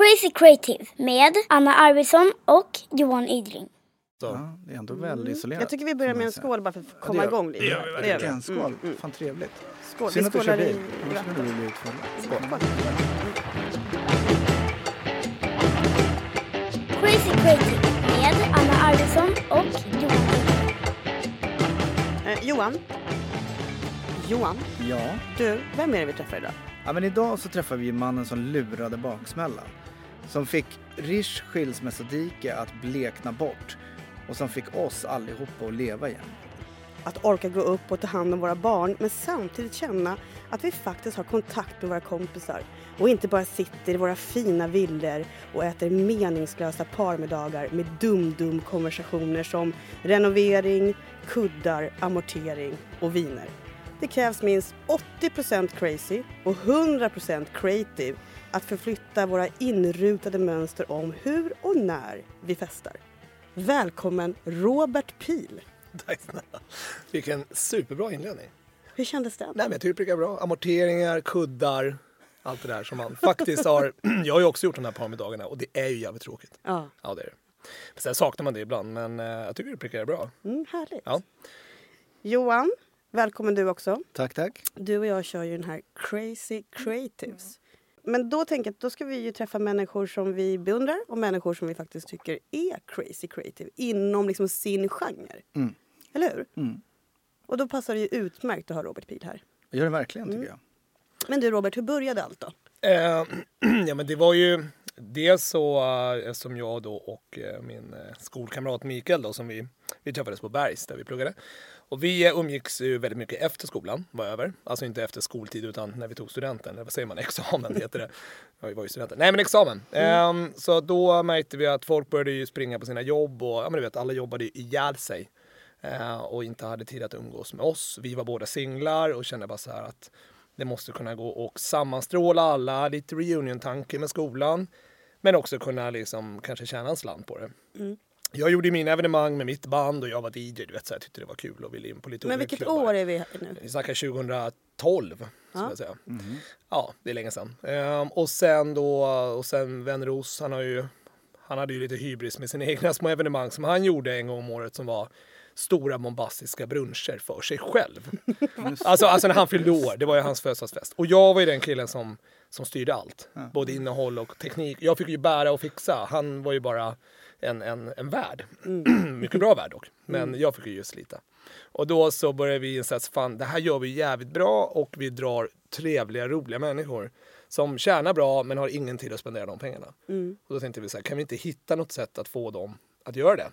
Crazy Creative med Anna Arvidsson och Johan Idring. Ja, det är ändå väldigt isolerat. Jag tycker vi börjar med en skål bara för att Ja, komma det gör- igång lite. Det gör vi verkligen. Skål. Mm, mm. Fan trevligt. Skål. Synd att du kör bil. Då skulle du bli utfulla. Skål. Crazy Creative med Anna Arvidsson och Johan. Eh, Johan. Johan, Ja. du, vem är det vi träffar idag? ja, men idag så träffar vi mannen som lurade baksmällan. Som fick Rish skilsmässodike att blekna bort och som fick oss allihopa att leva igen. Att orka gå upp och ta hand om våra barn men samtidigt känna att vi faktiskt har kontakt med våra kompisar och inte bara sitter i våra fina villor och äter meningslösa parmiddagar med dum-dum konversationer som renovering, kuddar, amortering och viner. Det krävs minst 80% crazy och 100% creative att förflytta våra inrutade mönster om hur och när vi festar. Välkommen Robert Pil. Tack snälla. Vilken superbra inledning. Hur kändes det? Nej, men jag tycker det prickar bra. Amorteringar, kuddar, allt det där som man faktiskt har. Jag har ju också gjort de här parmiddagarna och det är ju jävligt tråkigt. Ja, Ja, det är det. Men sen saknar man det ibland, men eh, jag tycker det prickar bra. mm, härligt. Ja. Johan, välkommen du också. Tack, tack. Du och jag kör ju den här Crazy Creatives. Men då tänker jag att då ska vi ju träffa människor som vi beundrar och människor som vi faktiskt tycker är crazy creative inom liksom sin genre. Mm. Eller hur? Mm. Och då passar det ju utmärkt att ha Robert Pil här. Jag gör det verkligen tycker Mm. jag. Men du Robert, hur började allt då? Eh, ja, men det var ju dels så eh, som jag då och eh, min eh, skolkamrat Mikael då som vi, vi träffades på Bergs där vi pluggade. Och vi umgicks ju väldigt mycket efter skolan var över. Alltså inte efter skoltid utan när vi tog studenten. Eller vad säger man? Examen heter det. Ja, vi var ju studenter. Nej men examen. Ehm, så då märkte vi att folk började ju springa på sina jobb och ja, men du vet alla jobbade ju ihjäl sig. Eh, och inte hade tid att umgås med oss. Vi var båda singlar och kände bara så här att det måste kunna gå och sammanstråla alla, lite reunion-tanke med skolan. Men också kunna liksom kanske tjäna en slant på det. Mm. Jag gjorde mina evenemang med mitt band och jag var DJ. Du vet, så jag tyckte det var kul och ville in på lite Men vilket klubbar. år är vi nu? Vi snackar 2012. Ska Ja. jag säga. Mhm. Ja, det är länge sedan. Ehm, och sen då, och sen Wenneros, han har ju, han hade ju lite hybris med sina egna små evenemang som han gjorde en gång om året som var stora bombastiska bruncher för sig själv. alltså, alltså när han fyllde år, det var ju hans födelsedagsfest. Och jag var ju den killen som, som styrde allt. Både innehåll och teknik. Jag fick ju bära och fixa. Han var ju bara en, en, en värd. Mycket bra värd dock. Men jag fick ju slita. Och då så började vi inse att fan, det här gör vi jävligt bra och vi drar trevliga, roliga människor som tjänar bra men har ingen tid att spendera de pengarna. Mm. Och då tänkte vi så här, kan vi inte hitta något sätt att få dem att göra det?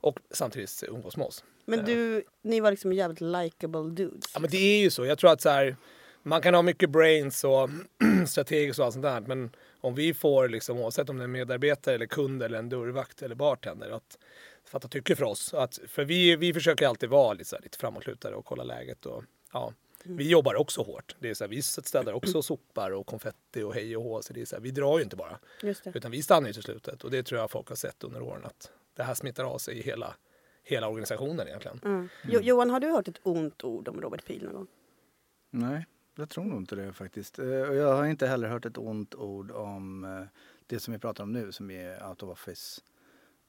Och samtidigt umgås med oss. Men du, ni var liksom jävligt likable dudes. Ja men det är ju så. Jag tror att så här, man kan ha mycket brains och strategiskt och allt sånt där. Men om vi får, liksom, oavsett om det är en medarbetare eller kund eller en dörrvakt eller bartender, att fatta tycke för oss. Att, för vi, vi försöker alltid vara lite, så här, lite framåtlutade och kolla läget. Och, ja, vi jobbar också hårt. Det är så här, vi städar också sopar och konfetti och hej och hå. Så det är så här, vi drar ju inte bara. Just det. Utan vi stannar ju till slutet. Och det tror jag folk har sett under åren. Att det här smittar av sig i hela, hela organisationen egentligen. Mm. Jo, Johan, har du hört ett ont ord om Robert Pil någon gång? Nej, jag tror nog inte det faktiskt. Eh, Och jag har inte heller hört ett ont ord om eh, det som vi pratar om nu som är out of office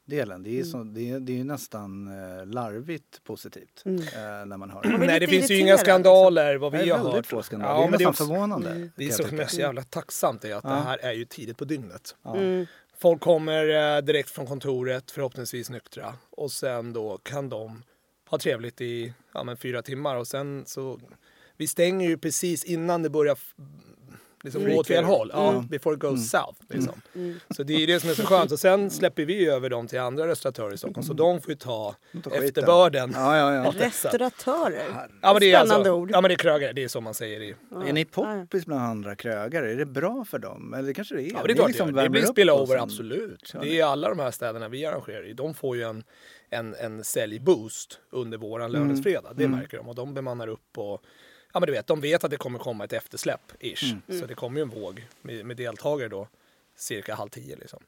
delen. Det är, så, det är, det är nästan eh, larvigt positivt Mm. eh, när man hör blir det. Nej, det finns ju inga skandaler vad Det vi är har väldigt hört. få skandaler. Ja, det är men det är nästan också- förvånande. Mm. Det är så är så jävla tacksamt är att Ja. det här är ju tidigt på dygnet. Ja. Mm. Folk kommer eh, direkt från kontoret, förhoppningsvis nyktra. Och sen då kan de ha trevligt i ja, men fyra timmar och sen så... Vi stänger ju precis innan det börjar liksom gå åt fel håll. Ja, Mm. before it goes south. Liksom. Mm. Så det är det som är så skönt. Och sen släpper vi över dem till andra restauratörer i Stockholm. Så de får ju ta efterbörden. Ja, ja, ja. Restauratörer. Ja, men det är Spännande alltså, ord. Ja men det är krögare, det är så man säger i Är ni poppis bland andra krögare? Är det bra för dem? Eller det kanske det är? Ja, men det är klart liksom det, det blir spillover, absolut. Ja, Det är alla de här städerna vi arrangerar i. De får ju en, en, en säljboost under våran löningsfredag. Det Mm. märker de. Och de bemannar upp och ja men du vet, de vet att det kommer komma ett eftersläpp, ish. Mm. Så det kommer ju en våg med, med deltagare då, cirka halv tio liksom.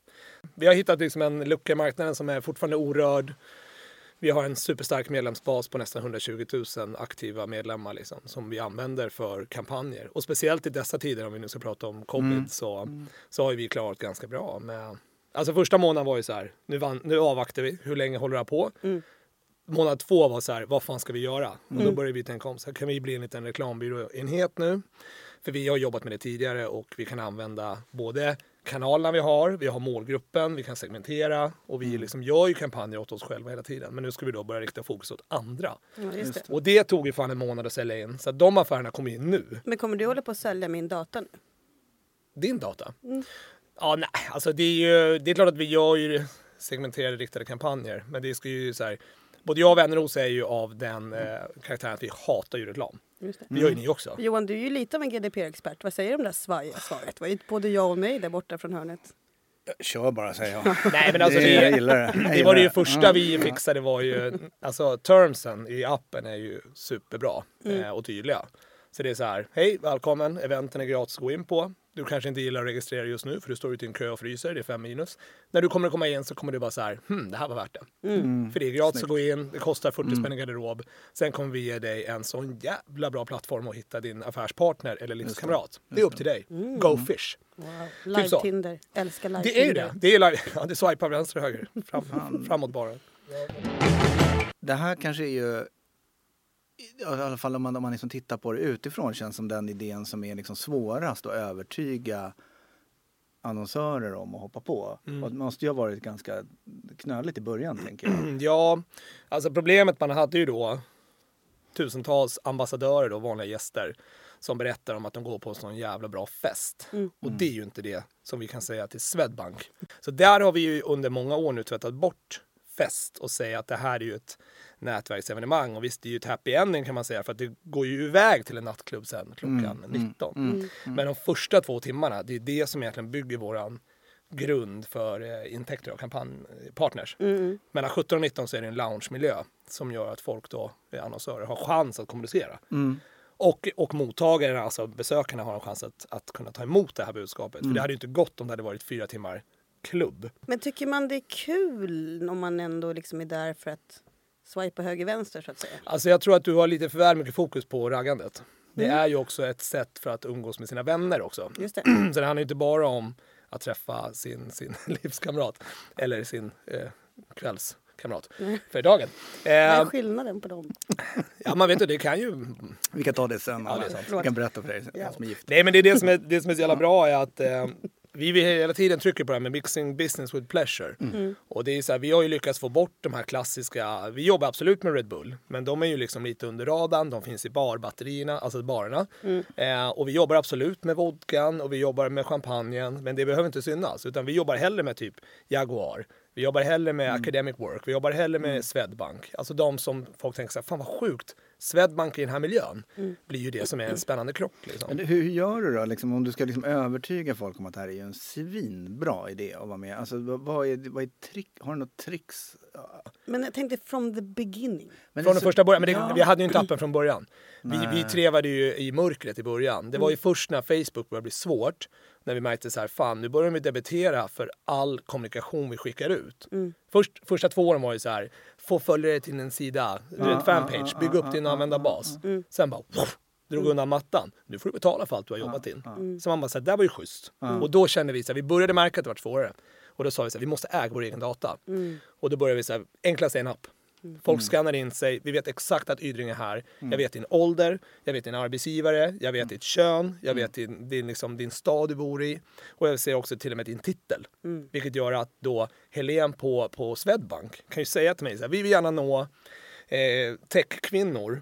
Vi har hittat liksom en lucka i marknaden som är fortfarande orörd. Vi har en superstark medlemsbas på nästan 120 000 aktiva medlemmar liksom, som vi använder för kampanjer. Och speciellt i dessa tider, om vi nu ska prata om covid, så, så har vi klarat ganska bra med Alltså första månaden var ju så här, nu, vann, nu avvaktar vi, hur länge håller det här på? Månad två var så här, vad fan ska vi göra? Och då började vi tänka om, så här, kan vi bli en liten reklambyråenhet nu? För vi har jobbat med det tidigare och vi kan använda både kanalerna vi har, vi har målgruppen, vi kan segmentera och vi liksom gör ju kampanjer åt oss själva hela tiden. Men nu ska vi då börja rikta fokus åt andra. Ja, just det. Och det tog ju fan en månad att sälja in. Så att de affärerna kommer in nu. Men kommer du hålla på att sälja min data nu? Din data? Ja, nej, alltså det är ju, det är klart att vi gör ju segmenterade riktade kampanjer. Men det ska ju så här, både jag och Väneros är ju av den eh, karaktären att vi hatar ju reklam. Just det. Det gör ju ni också. Johan, du är ju lite av en GDPR-expert. Vad säger du om det där svajiga svaret? Var ju både jag och mig där borta från hörnet. Kör bara säger jag. Nej men alltså Det- jag gillar det. Det var det ju första vi fixade var ju, alltså termsen i appen är ju superbra Mm. eh, och tydliga. Så det är så här, hej välkommen, eventen är gratis att gå in på. Du kanske inte gillar att registrera just nu för du står ute i en kö och fryser, det är fem minus. När du kommer att komma in så kommer du bara så här, hmm, det här var värt det. Mm. För det är gratis att gå in, det kostar 40 spänn i garderob. Sen kommer vi ge dig en sån jävla bra plattform att hitta din affärspartner eller livskamrat. Det är upp till dig. Go fish. Wow. Typ så. Live-Tinder. Älskar live-Tinder. Det är ju det. Det är, live. ja, det swipar vänster och höger. Fram, framåt bara. Det här kanske är ju, i alla fall om man, om man liksom tittar på det utifrån, känns som den idén som är liksom svårast att övertyga annonsörer om att hoppa på. Mm. Och det måste ju ha varit ganska knöligt i början tänker jag. Ja, alltså problemet man hade ju då tusentals ambassadörer då, vanliga gäster som berättar om att de går på en sån jävla bra fest. Och det är ju inte det som vi kan säga till Swedbank. Så där har vi ju under många år nu tvättat bort fest och säga att det här är ju ett nätverksevenemang. Och visst, det är ju ett happy ending kan man säga för att det går ju iväg till en nattklubb sen klockan 19. Men de första två timmarna, det är det som egentligen bygger våran grund för eh, intäkter av kampanjpartners. Mellan 17 och 19 så är det en loungemiljö som gör att folk då, eh, annonsörer, har chans att kommunicera. Och, och mottagarna, alltså besökarna, har en chans att, att kunna ta emot det här budskapet. För det hade ju inte gått om det hade varit fyra timmar klubb. Men tycker man det är kul om man ändå liksom är där för att swipa höger-vänster så att säga? Alltså jag tror att du har lite för väl mycket fokus på raggandet. Det är ju också ett sätt för att umgås med sina vänner också. Just det. Så det handlar ju inte bara om att träffa sin, sin livskamrat eller sin eh, kvällskamrat för dagen. Vad är Eh, skillnaden på dem? ja, man vet ju, det kan ju Vi kan ta det sen. Ja, det är sant. Jag kan berätta för dig ja. som är gift. Nej men det är det som är, det som är så jävla bra är att eh, vi vill hela tiden trycker på det här med mixing business with pleasure. Och det är så här, vi har ju lyckats få bort de här klassiska, vi jobbar absolut med Red Bull, men de är ju liksom lite under radarn, de finns i barbatterierna, alltså barerna. Eh, och vi jobbar absolut med vodkan och vi jobbar med champagnen, men det behöver inte synas, utan vi jobbar hellre med typ Jaguar. Vi jobbar hellre med Academic Work, vi jobbar hellre med Swedbank. Alltså de som folk tänker så här, fan vad sjukt, Swedbank i den här miljön blir ju det som är en spännande krock. Liksom. Men hur gör du då, liksom, om du ska liksom övertyga folk om att det här är en svinbra idé att vara med? Alltså, vad, är, vad är trick, har du något tricks? Men jag tänkte from the beginning. Men Från den så- första början, men det, Ja. vi hade ju inte appen från början. Vi, vi trevade ju i mörkret i början. Det var ju först när Facebook började bli svårt, när vi märkte så här, fan nu börjar vi debitera för all kommunikation vi skickar ut. Först, första två åren var ju så här, få följare till en sida, du vet, fanpage, bygga upp din användarbas. Sen bara, pff, drog undan mattan. Nu får du betala för allt du har jobbat in. Så man bara, så här, det där var ju schysst. Och då kände vi så här, vi började märka att det var svårare. Och då sa vi så här, vi måste äga vår egen data. Och då började vi så här, enklast en app. Folk skannar in sig, vi vet exakt att Ydring är här. Jag vet din ålder, jag vet din arbetsgivare, jag vet ditt kön, jag vet din, din, liksom, din stad du bor i. Och jag ser också till och med din titel. Vilket gör att då Helen på, på Swedbank kan ju säga till mig så här, vi vill gärna nå eh, techkvinnor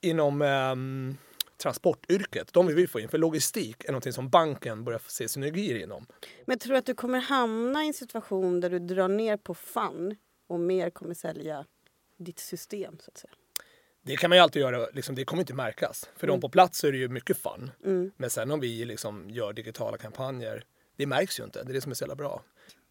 inom ehm, transportyrket. De vill vi få in, för logistik är någonting som banken börjar se synergier inom. Men tror du att du kommer hamna i en situation där du drar ner på fun och mer kommer sälja ditt system så att säga? Det kan man ju alltid göra, liksom, det kommer inte märkas. För de på plats är det ju mycket fun. Men sen om vi liksom gör digitala kampanjer, det märks ju inte. Det är det som är så jävla bra.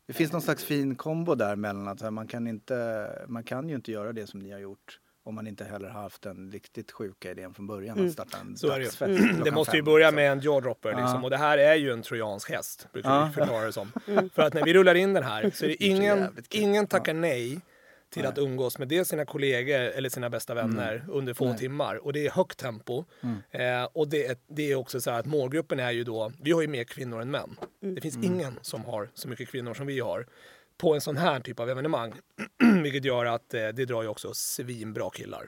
Det finns någon slags fin kombo där mellan att man, kan inte, man kan ju inte göra det som ni har gjort om man inte heller har haft den riktigt sjuka idén från början att starta en Mm. Så är det dagsfest Det måste ju börja liksom. med en jawdropper liksom. Och det här är ju en trojansk häst, brukar Ja. vi förklara det som. För att när vi rullar in den här så är det ingen, ingen tackar nej till Nej. att umgås med dels sina kollegor eller sina bästa vänner under få Nej. Mm. timmar. Och det är högt tempo. Eh, och det, är- det är också så här att målgruppen är ju då, vi har ju mer kvinnor än män. Det finns ingen som har så mycket kvinnor som vi har på en sån här typ av evenemang. Vilket gör att eh, det drar ju också svinbra killar.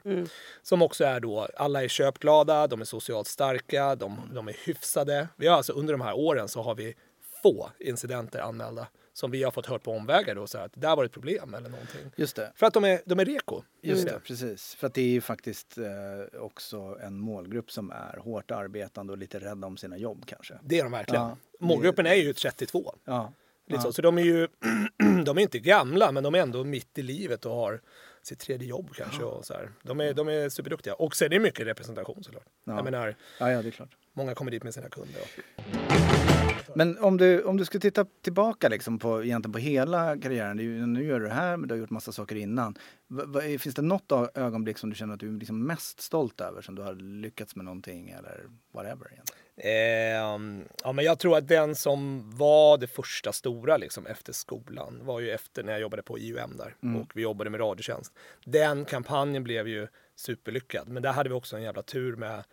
Som också är då, alla är köpglada, de är socialt starka, de, de är hyfsade. Vi har alltså under de här åren så har vi få incidenter anmälda som vi har fått hört på omvägar då så att där var det ett problem eller någonting. Just det. För att de är, de är reko. Just det, precis. För att det är ju faktiskt eh, också en målgrupp som är hårt arbetande och lite rädda om sina jobb kanske. Det är de verkligen. Ja. Målgruppen är ju 32. Ja. Lite Ja. så. så de är ju de är inte gamla men de är ändå mitt i livet och har sitt tredje jobb kanske. Och så här. De, är, de är superduktiga. Och sen är det mycket representation såklart. Ja. Jag menar, Ja, ja, det är klart. många kommer dit med sina kunder. Och, Men om du, om du skulle titta tillbaka liksom på, egentligen på hela karriären, ju, nu gör du det här men du har gjort massa saker innan. Va, va, finns det något ögonblick som du känner att du är liksom mest stolt över, som du har lyckats med någonting eller whatever? Egentligen? Ehm, ja, men jag tror att den som var det första stora liksom, efter skolan var ju efter när jag jobbade på IUM där och vi jobbade med Radiotjänst. Den kampanjen blev ju superlyckad, men där hade vi också en jävla tur med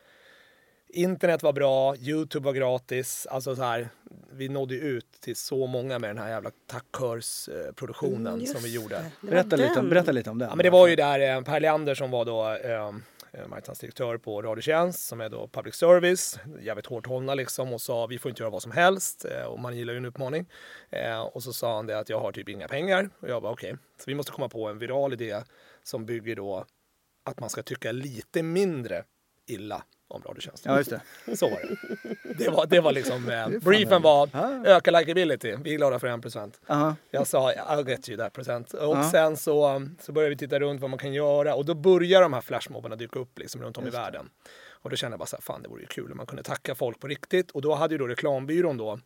Internet var bra, Youtube var gratis. Alltså så här, vi nådde ut till så många med den här jävla tackörsproduktionen Mm, som vi gjorde. var Berätta lite, berätta lite om den. Ja, men det var ju där eh, Per Leander som var då eh, eh, marknadsdirektör på Radiotjänst som är då public service, jävligt hårt hållna liksom och sa vi får inte göra vad som helst eh, och man gillar ju en utmaning. Eh, och så sa han det att jag har typ inga pengar och jag bara okej, så vi måste komma på en viral idé som bygger då att man ska tycka lite mindre illa om Radiotjänst. Ja, just det. Så var det. Det var, det var liksom, eh, briefen var Ja. öka likability, vi är glada för 1%. Aha. Jag sa I'll get you that present. Och Ja. sen så, så började vi titta runt vad man kan göra och då börjar de här flashmobbarna dyka upp liksom runt om Just i världen. Och då kände jag bara så här, fan det vore ju kul om man kunde tacka folk på riktigt. Och då hade ju då reklambyrån då,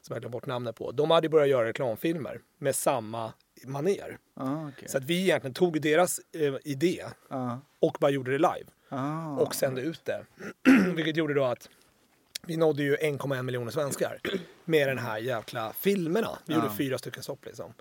som jag glömt bort namnet på, de hade börjat göra reklamfilmer med samma maner. Ah, okej. Så att vi egentligen tog deras eh, idé Ah, och bara gjorde det live ah. och sände ut det. Vilket gjorde då att vi nådde ju 1,1 miljoner svenskar med den här jäkla filmerna. Vi gjorde Ja. fyra stycken stopp liksom.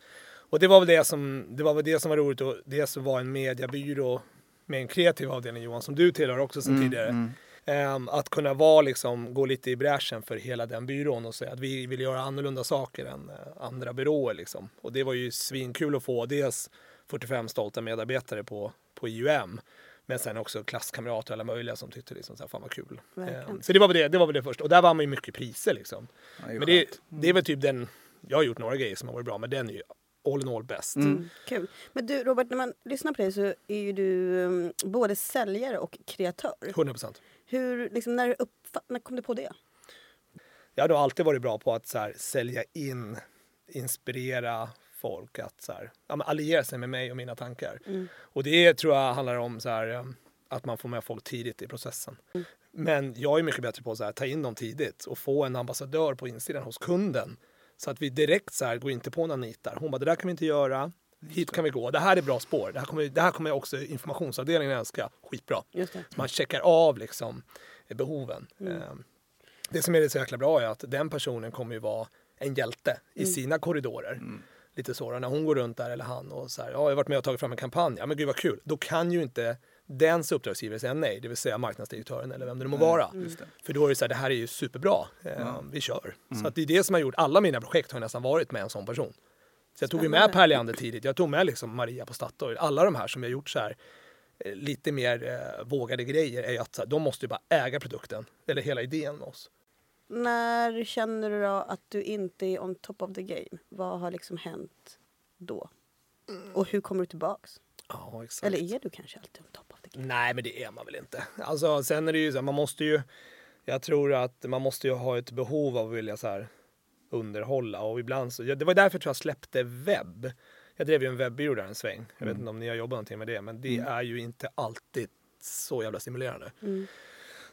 Och det var väl det som, det var, väl det som var roligt och det som var en mediebyrå med en kreativ avdelning Johan, som du tillhör också sedan tidigare. Ehm, att kunna vara liksom, gå lite i bräschen för hela den byrån och säga att vi vill göra annorlunda saker än eh, andra byråer liksom. Och det var ju svinkul att få dels 45 stolta medarbetare på, på IUM men sen också klasskamrater och alla möjliga som tyckte liksom så här, fan vad kul. Verkligen. Ehm, så det var väl det, det var väl det första. Och där vann man ju mycket priser liksom. Ja, det är Men det, det är väl typ den, jag har gjort några grejer som har varit bra men den är ju all in all bäst. Mm, kul. Men du Robert, när man lyssnar på dig så är ju du um, både säljare och kreatör. 100 procent. Hur, liksom, när, uppfatt, när kom du på det? Jag har alltid varit bra på att så här, sälja in, inspirera folk att så här, ja, alliera sig med mig och mina tankar. Och det tror jag handlar om så här, eh, att man får med folk tidigt i processen. Men jag är mycket bättre på att ta in dem tidigt och få en ambassadör på insidan hos kunden. Så att vi direkt så här, går inte på någon nitar. Hon bara, det där kan vi inte göra. Hit kan vi gå. Det här är bra spår. Det här kommer, det här kommer också informationsavdelningen älska. Skitbra. Just det. Så man checkar av liksom behoven. Mm. Eh, Det som är så jäkla bra är att den personen kommer ju vara en hjälte i Mm. sina korridorer. Lite så, när hon går runt där eller han och så här, ja, jag har varit med och tagit fram en kampanj, ja men gud vad kul. Då kan ju inte dens uppdragsgivare säga nej, det vill säga marknadsdirektören eller vem det nu må vara. För då är det så här, det här är ju superbra, eh, vi kör. Så att det är det som har gjort, alla mina projekt har nästan varit med en sån person. Så jag tog ju med. Per Leander tidigt, jag tog med liksom Maria på Statoil, alla de här som jag gjort så här eh, lite mer eh, vågade grejer är ju att så här, de måste ju bara äga produkten eller hela idén med oss. När känner du då att du inte är on top of the game? Vad har liksom hänt då? Och hur kommer du tillbaks? Ja, exakt. Eller är du kanske alltid on top of the game? Nej, men det är man väl inte. Alltså, sen är det ju så här, man måste ju, jag tror att man måste ju ha ett behov av att vilja så här underhålla och ibland så, ja, det var därför tror jag släppte webb. Jag drev ju en webbyrå där en sväng. Jag vet inte om ni har jobbat någonting med det, men det är ju inte alltid så jävla stimulerande.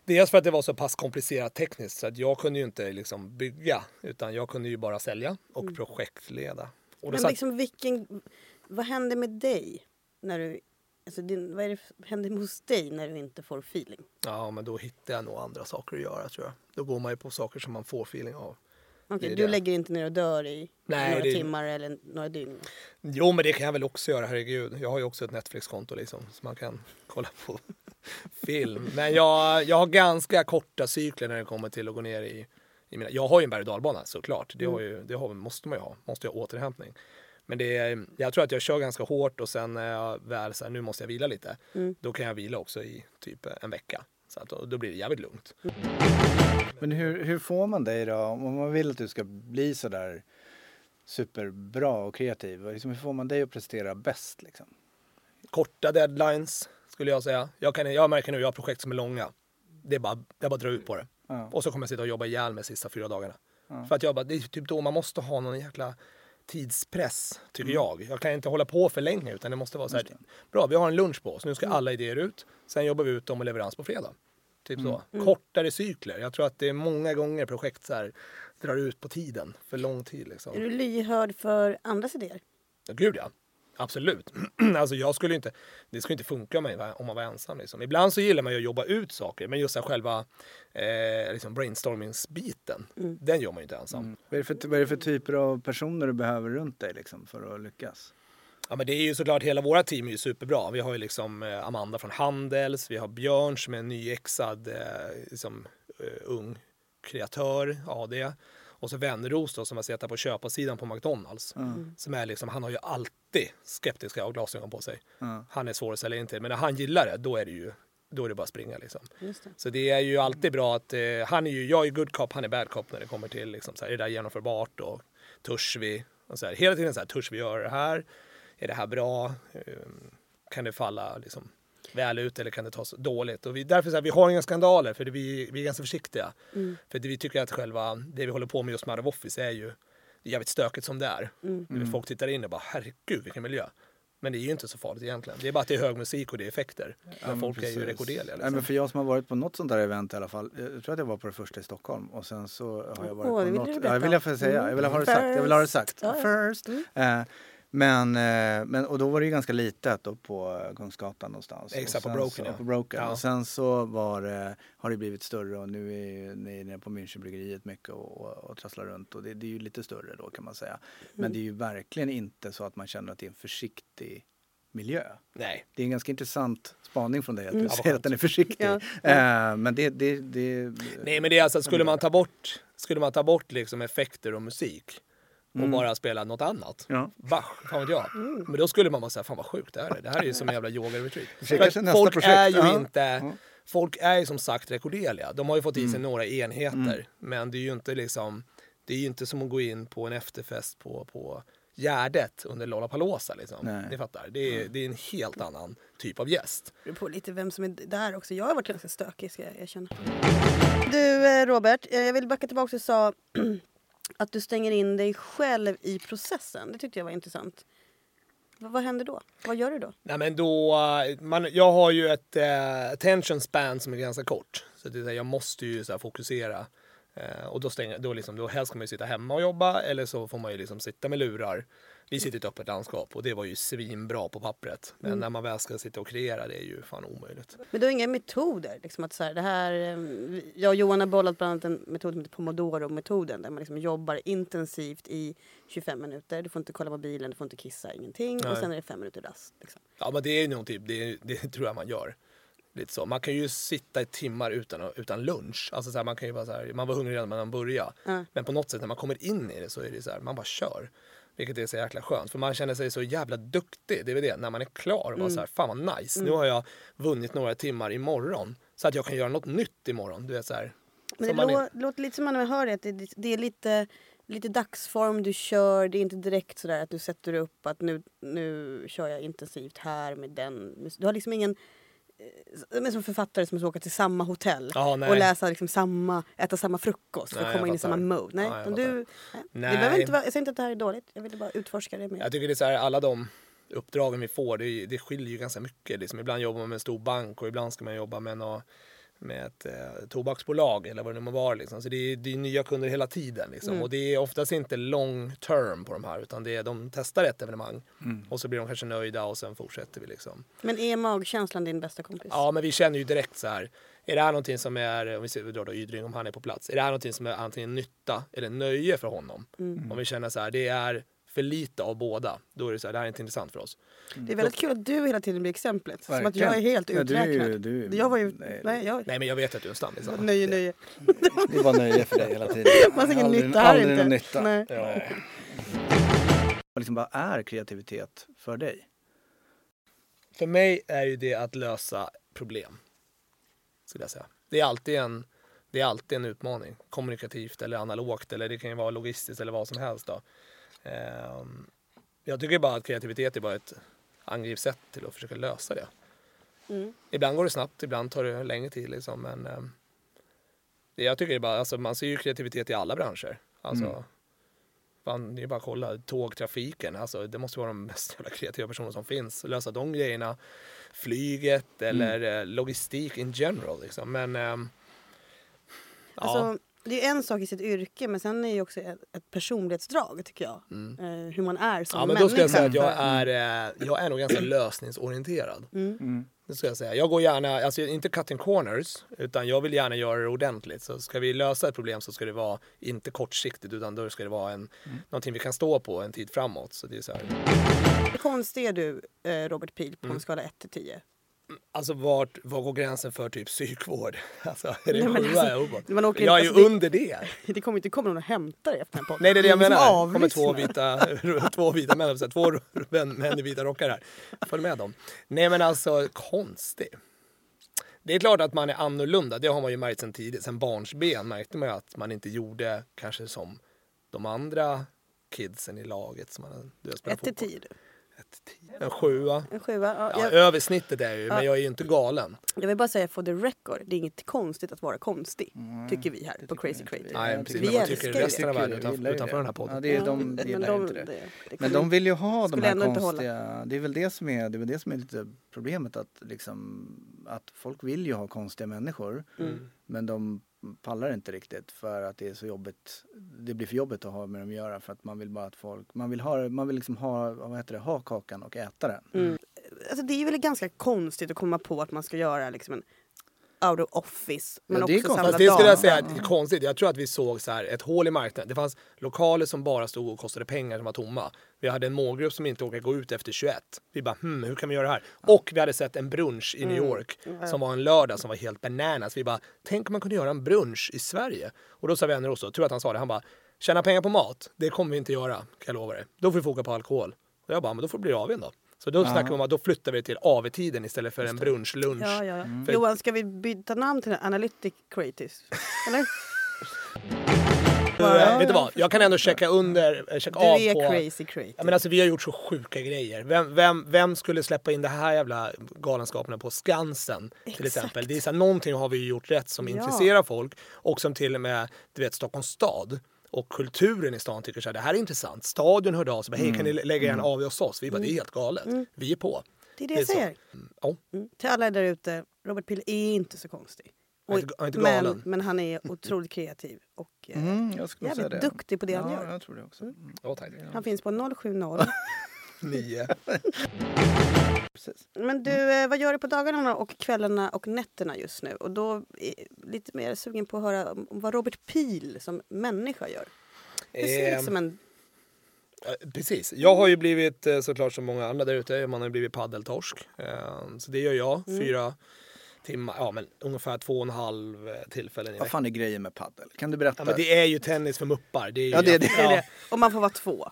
Dels för att det var så pass komplicerat tekniskt så att jag kunde ju inte liksom bygga utan jag kunde ju bara sälja och projektleda. Och Men satt, liksom vilken, vad händer med dig? När du, alltså din, vad är det händer hos dig när du inte får feeling? Ja, men då hittar jag nog andra saker att göra tror jag. Då går man ju på saker som man får feeling av. Okej, är du det. lägger inte ner och dör i Nej, några det- timmar eller några dygn? Jo men det kan jag väl också göra, herregud. Jag har ju också ett Netflix-konto liksom, så man kan kolla på film. Men jag, jag har ganska korta cykler när det kommer till att gå ner i, i mina... Jag har ju en berg och dalbana såklart, det, har ju, det har, måste man ju ha. Måste jag ha återhämtning. Men det är, jag tror att jag kör ganska hårt och sen när jag väl så här, nu måste jag vila lite, då kan jag vila också i typ en vecka. Så att, då, då blir det jävligt lugnt. Men hur, hur får man dig då? Om man vill att du ska bli sådär superbra och kreativ. Liksom, hur får man dig att prestera bäst liksom? korta deadlines skulle jag säga. Jag, kan, jag märker nu, jag har projekt som är långa. Det är bara, jag bara drar ut på det. Ja. Och så kommer jag sitta och jobba ihjäl med sista fyra dagarna. För att jag bara, det är typ då man måste ha någon jäkla tidspress, tycker jag. Jag kan inte hålla på för länge utan det måste vara så här, bra vi har en lunch på oss, nu ska alla idéer ut. Sen jobbar vi ut dem och leverans på fredag. Typ så. Kortare cykler. Jag tror att det är många gånger projekt så här, drar ut på tiden, för lång tid liksom. Är du lyhörd för andras idéer? Ja, gud ja. Absolut. alltså jag skulle inte, det skulle inte funka om man var, om man var ensam. Liksom. Ibland så gillar man ju att jobba ut saker, men just så här själva eh, liksom brainstormingsbiten, den gör man ju inte ensam. Vad, är för, vad är det för typer av personer du behöver runt dig liksom, för att lyckas? Ja, men det är ju såklart, hela våra team är ju superbra. Vi har ju liksom eh, Amanda från Handels, vi har Björn som är en nyexad eh, liksom, eh, ung kreatör, AD. Och så Wenneros då som har suttit på köparsidan på McDonalds. Som är liksom, han har ju alltid skeptiska glasögon på sig. Han är svår att sälja in till. Men när han gillar det, då är det ju då är det bara att springa liksom. Just det. Så det är ju alltid bra att eh, han är ju, jag är good cop, han är bad cop när det kommer till liksom, så här, är det där genomförbart och törs vi? Och så här, hela tiden så här, törs vi göra det här? Är det här bra? Eh, kan det falla liksom, väl ut eller kan det tas dåligt? Och vi, därför så här, vi har inga skandaler för det, vi, vi är ganska försiktiga. För det, vi tycker att själva det vi håller på med just med Out of Office är ju det är jävligt stökigt som det är. Mm. Folk tittar in och bara herregud vilken miljö. Men det är ju inte så farligt egentligen. Det är bara att det är hög musik och det är effekter. Men folk är ju Precis. rekorderliga. Nej, Liksom. men för jag som har varit på något sånt där event i alla fall. Jag tror att jag var på det första i Stockholm och sen så har jag varit det på något. Ja, vill jag få säga. Jag vill ha det sagt. Jag vill ha det sagt. First. Ja, ja. First. Men, eh, men, och då var det ju ganska litet då på Kungsgatan någonstans. Exakt, Och på sen Broken, så, ja. på Broken. Ja. Och sen så var det, har det blivit större och nu är ni nere på Münchenbryggeriet mycket och, och, och trasslar runt. Och det, det är ju lite större då kan man säga. Men Mm. det är ju verkligen inte så att man känner att det är en försiktig miljö. Nej. Det är en ganska intressant spaning från dig att Mm. du vad säger att den är försiktig. Ja. Eh, men det, det, det, Nej men det är alltså, skulle man ta bort, skulle man ta bort liksom effekter och musik och bara spela något annat. Ja. Bach, fan vet jag. Men då skulle man bara säga, fan vad sjukt det här är. Det här är ju som en jävla att nästa Folk projekt. är ju Ja. inte, Ja. folk är ju som sagt rekorderliga. De har ju fått i sig några enheter. Men det är ju inte liksom, det är ju inte som att gå in på en efterfest på, på Gärdet under Lollapalooza liksom. Nej. Ni fattar. Det är, det är en helt annan typ av gäst. Det beror på lite vem som är där också. Jag har varit ganska stökig ska jag erkänna. Du eh, Robert, eh, jag vill backa tillbaka och sa att du stänger in dig själv i processen. Det tyckte jag var intressant. Vad, vad händer då? Vad gör du då? Nej men då, man, jag har ju ett eh, attention span som är ganska kort. Så det är, så här, jag måste ju så här, fokusera. Eh, och då, stänger, då, liksom, då helst ska man ju sitta hemma och jobba eller så får man ju liksom sitta med lurar. Vi sitter i ett öppet landskap och det var ju svinbra på pappret. Men när man väl ska sitta och kreera det är ju fan omöjligt. Men du har inga metoder? Liksom att så här, det här, eh, jag och Johan har bollat bland annat en metod som heter Pomodoro-metoden där man liksom jobbar intensivt i 25 minuter. Du får inte kolla mobilen, du får inte kissa, ingenting. Och Nej. sen är det fem minuter rast. Liksom. Ja men det är ju nog typ, det, det tror jag man gör. Lite så. Man kan ju sitta i timmar utan, utan lunch. Alltså så här, man kan ju vara så här, man var hungrig redan när man började. Ja. Men på något sätt när man kommer in i det så är det så här, man bara kör. Vilket är så jäkla skönt. För man känner sig så jävla duktig. Det är väl det, när man är klar och bara så här, fan vad nice. Nu har jag vunnit några timmar imorgon. Så att jag kan göra något nytt imorgon. Du vet så här. Men som det man är- lå- låter lite som man hör det, att det, det är lite, lite dagsform du kör. Det är inte direkt sådär att du sätter upp att nu, nu kör jag intensivt här med den. Du har liksom ingen men som författare som ska åka till samma hotell nej. och läsa liksom samma, äta samma frukost för Nej, att komma in i samma mode. Nej, utan du, nej. Det Nej. behöver inte vara, jag säger inte att det här är dåligt, jag ville bara utforska det mer. Jag tycker det är så här, alla de uppdragen vi får, det, det skiljer ju ganska mycket. Liksom, ibland jobbar man med en stor bank och ibland ska man jobba med något med ett eh, tobaksbolag eller vad det nu må vara. Liksom. Så det är, det är nya kunder hela tiden. Liksom. Mm. Och det är oftast inte long term på de här utan det är, de testar ett evenemang Mm. och så blir de kanske nöjda och sen fortsätter vi. Liksom. Men är magkänslan din bästa kompis? Ja, men vi känner ju direkt så här. Är det här någonting som är, om vi drar då Ydring om han är på plats, är det här någonting som är antingen nytta eller nöje för honom? Mm. Om vi känner så här, det är för lite av båda, då är det så här, det här är inte intressant för oss. Det är väldigt kul att du hela tiden blir exemplet. Som att Verkligen. jag är helt Ja, du är ju- uträknad. du är- jag var ju... nej, Nej, jag... Nej, men jag vet att du är en stammis. Nöje, nöje. Det var nöje för dig hela tiden. Det fanns ingen Aldrig- nytta här aldrig inte. någon nytta. Nej. Ja. Vad liksom bara är kreativitet för dig? För mig är ju det att lösa problem. Skulle jag säga. Det är alltid en, det är alltid en utmaning. Kommunikativt eller analogt eller det kan ju vara logistiskt eller vad som helst. Då. Ehm, jag tycker bara att kreativitet är bara ett angreppssätt till att försöka lösa det. Mm. Ibland går det snabbt, ibland tar det längre tid. Liksom, men ehm, jag tycker bara, alltså, man ser ju kreativitet i alla branscher. Alltså, Mm. fan, det är bara att kolla tågtrafiken. Alltså, det måste vara de mest jävla kreativa personer som finns. Lösa de grejerna. Flyget eller eh, logistik in general. Liksom. Men ja, Alltså, det är en sak i sitt yrke men sen är det också ett, ett personlighetsdrag tycker jag. Mm. Eh, hur man är som ja, men människa. då ska jag säga att jag är, eh, jag är nog ganska lösningsorienterad. Mm. Mm. Det ska jag säga. Jag går gärna, alltså inte cutting corners, utan jag vill gärna göra det ordentligt. Så ska vi lösa ett problem så ska det vara inte kortsiktigt utan då ska det vara en, någonting vi kan stå på en tid framåt. Så det är så här. Hur konstig är du eh, Robert Pil på Mm. en skala 1 till 10? Alltså vart, var går gränsen för typ psykvård? Alltså, är det Nej, men sjua alltså, jag är uppåt? Man åker Jag är ju alltså, under det. Det kommer inte komma någon och hämta dig efter den podden. Nej det är det jag ingen som menar. Det kommer två vita, två vita män, så här, två män, män i vita rockar här. Följ med dem. Nej men alltså konstig. Det är klart att man är annorlunda, det har man ju märkt sen tidigt. Sen barnsben märkte man ju att man inte gjorde kanske som de andra kidsen i laget som man du har spelat 1 till fotboll. 10du. Ett till tio. En sjua. En sjua. Ja, Ja, jag, över snittet är jag ju, Ja. men jag är ju inte galen. jag vill bara säga for the record, det är inget konstigt att vara konstig. Tycker vi här på Crazy Creative. Nej, precis. Vi Men vad tycker det. resten av världen utanför, utanför det. den här podden? Ja, det är, de men gillar de- inte det. det Men kommer- de vill ju ha de här konstiga, det är väl det som är, det är väl det som är lite problemet att liksom, att folk vill ju ha konstiga människor Mm. men de pallar inte riktigt för att det är så jobbigt, det blir för jobbigt att ha med dem att göra för att man vill bara att folk, man vill ha, man vill liksom ha, vad heter det, ha kakan och äta den. Mm. Alltså, det är väl ganska konstigt att komma på att man ska göra liksom en out of office. Men Ja, det är också samla det skulle jag säga det är konstigt. Jag tror att vi såg så här ett hål i marknaden. Det fanns lokaler som bara stod och kostade pengar som var tomma. Vi hade en målgrupp som inte orkade gå ut efter 21. Vi bara hmm, hur kan vi göra det här? Och vi hade sett en brunch i New York som var en lördag som var helt bananas. Vi bara tänk om man kunde göra en brunch i Sverige. Och då sa vänner också, tror att han sa det, han bara tjäna pengar på mat, det kommer vi inte göra kan jag lova dig. Då får vi foka på alkohol. Och jag bara, men då får det bli AWn då. Så då snackade vi om att då flyttar vi till AV-tiden istället för en brunchlunch. Ja, ja. För- Johan, ska vi byta namn till Analytic Creatives? Eller? Eh, vet du vad? Jag kan ändå checka under, eh, checka Du av är på... crazy creative. Ja, men alltså, vi har gjort så sjuka grejer. Vem, vem, vem skulle släppa in det här jävla galenskaperna på Skansen? till Exakt. exempel. Det är så här, någonting har vi gjort rätt som Ja. intresserar folk och som till och med du vet, Stockholms stad och kulturen i stan tycker så här, det här är intressant. Stadion hörde av sig, hej kan ni lägga en AV hos oss? Vi bara, det är helt galet. Vi är på. det är det det är jag så. säger. Ja. Mm. Till alla där ute, Robert Pille är inte så konstig. Han är inte- han är inte men, galen. men han är otroligt kreativ och eh, Mm, jag skulle säga jävligt det. duktig på det han ja, gör. jag tror det också. Mm. Ja, tack. Han finns på 070. Nio. Precis. Men du, eh, vad gör du på dagarna och kvällarna och nätterna just nu? Och då är jag lite mer sugen på att höra om vad Robert Pil som människa gör. Hur ser Ehm, liksom en... Ja, Precis. Jag har ju blivit eh, såklart som många andra där ute, man har ju blivit paddeltorsk. Eh, Så det gör jag, Mm. fyra timmar, ja men ungefär två och en halv eh, tillfällen i Vad fan är grejen med paddel? Kan du berätta? Ja, men det är ju tennis för muppar. Det är ju Ja, det det. Det det. Och man får vara två.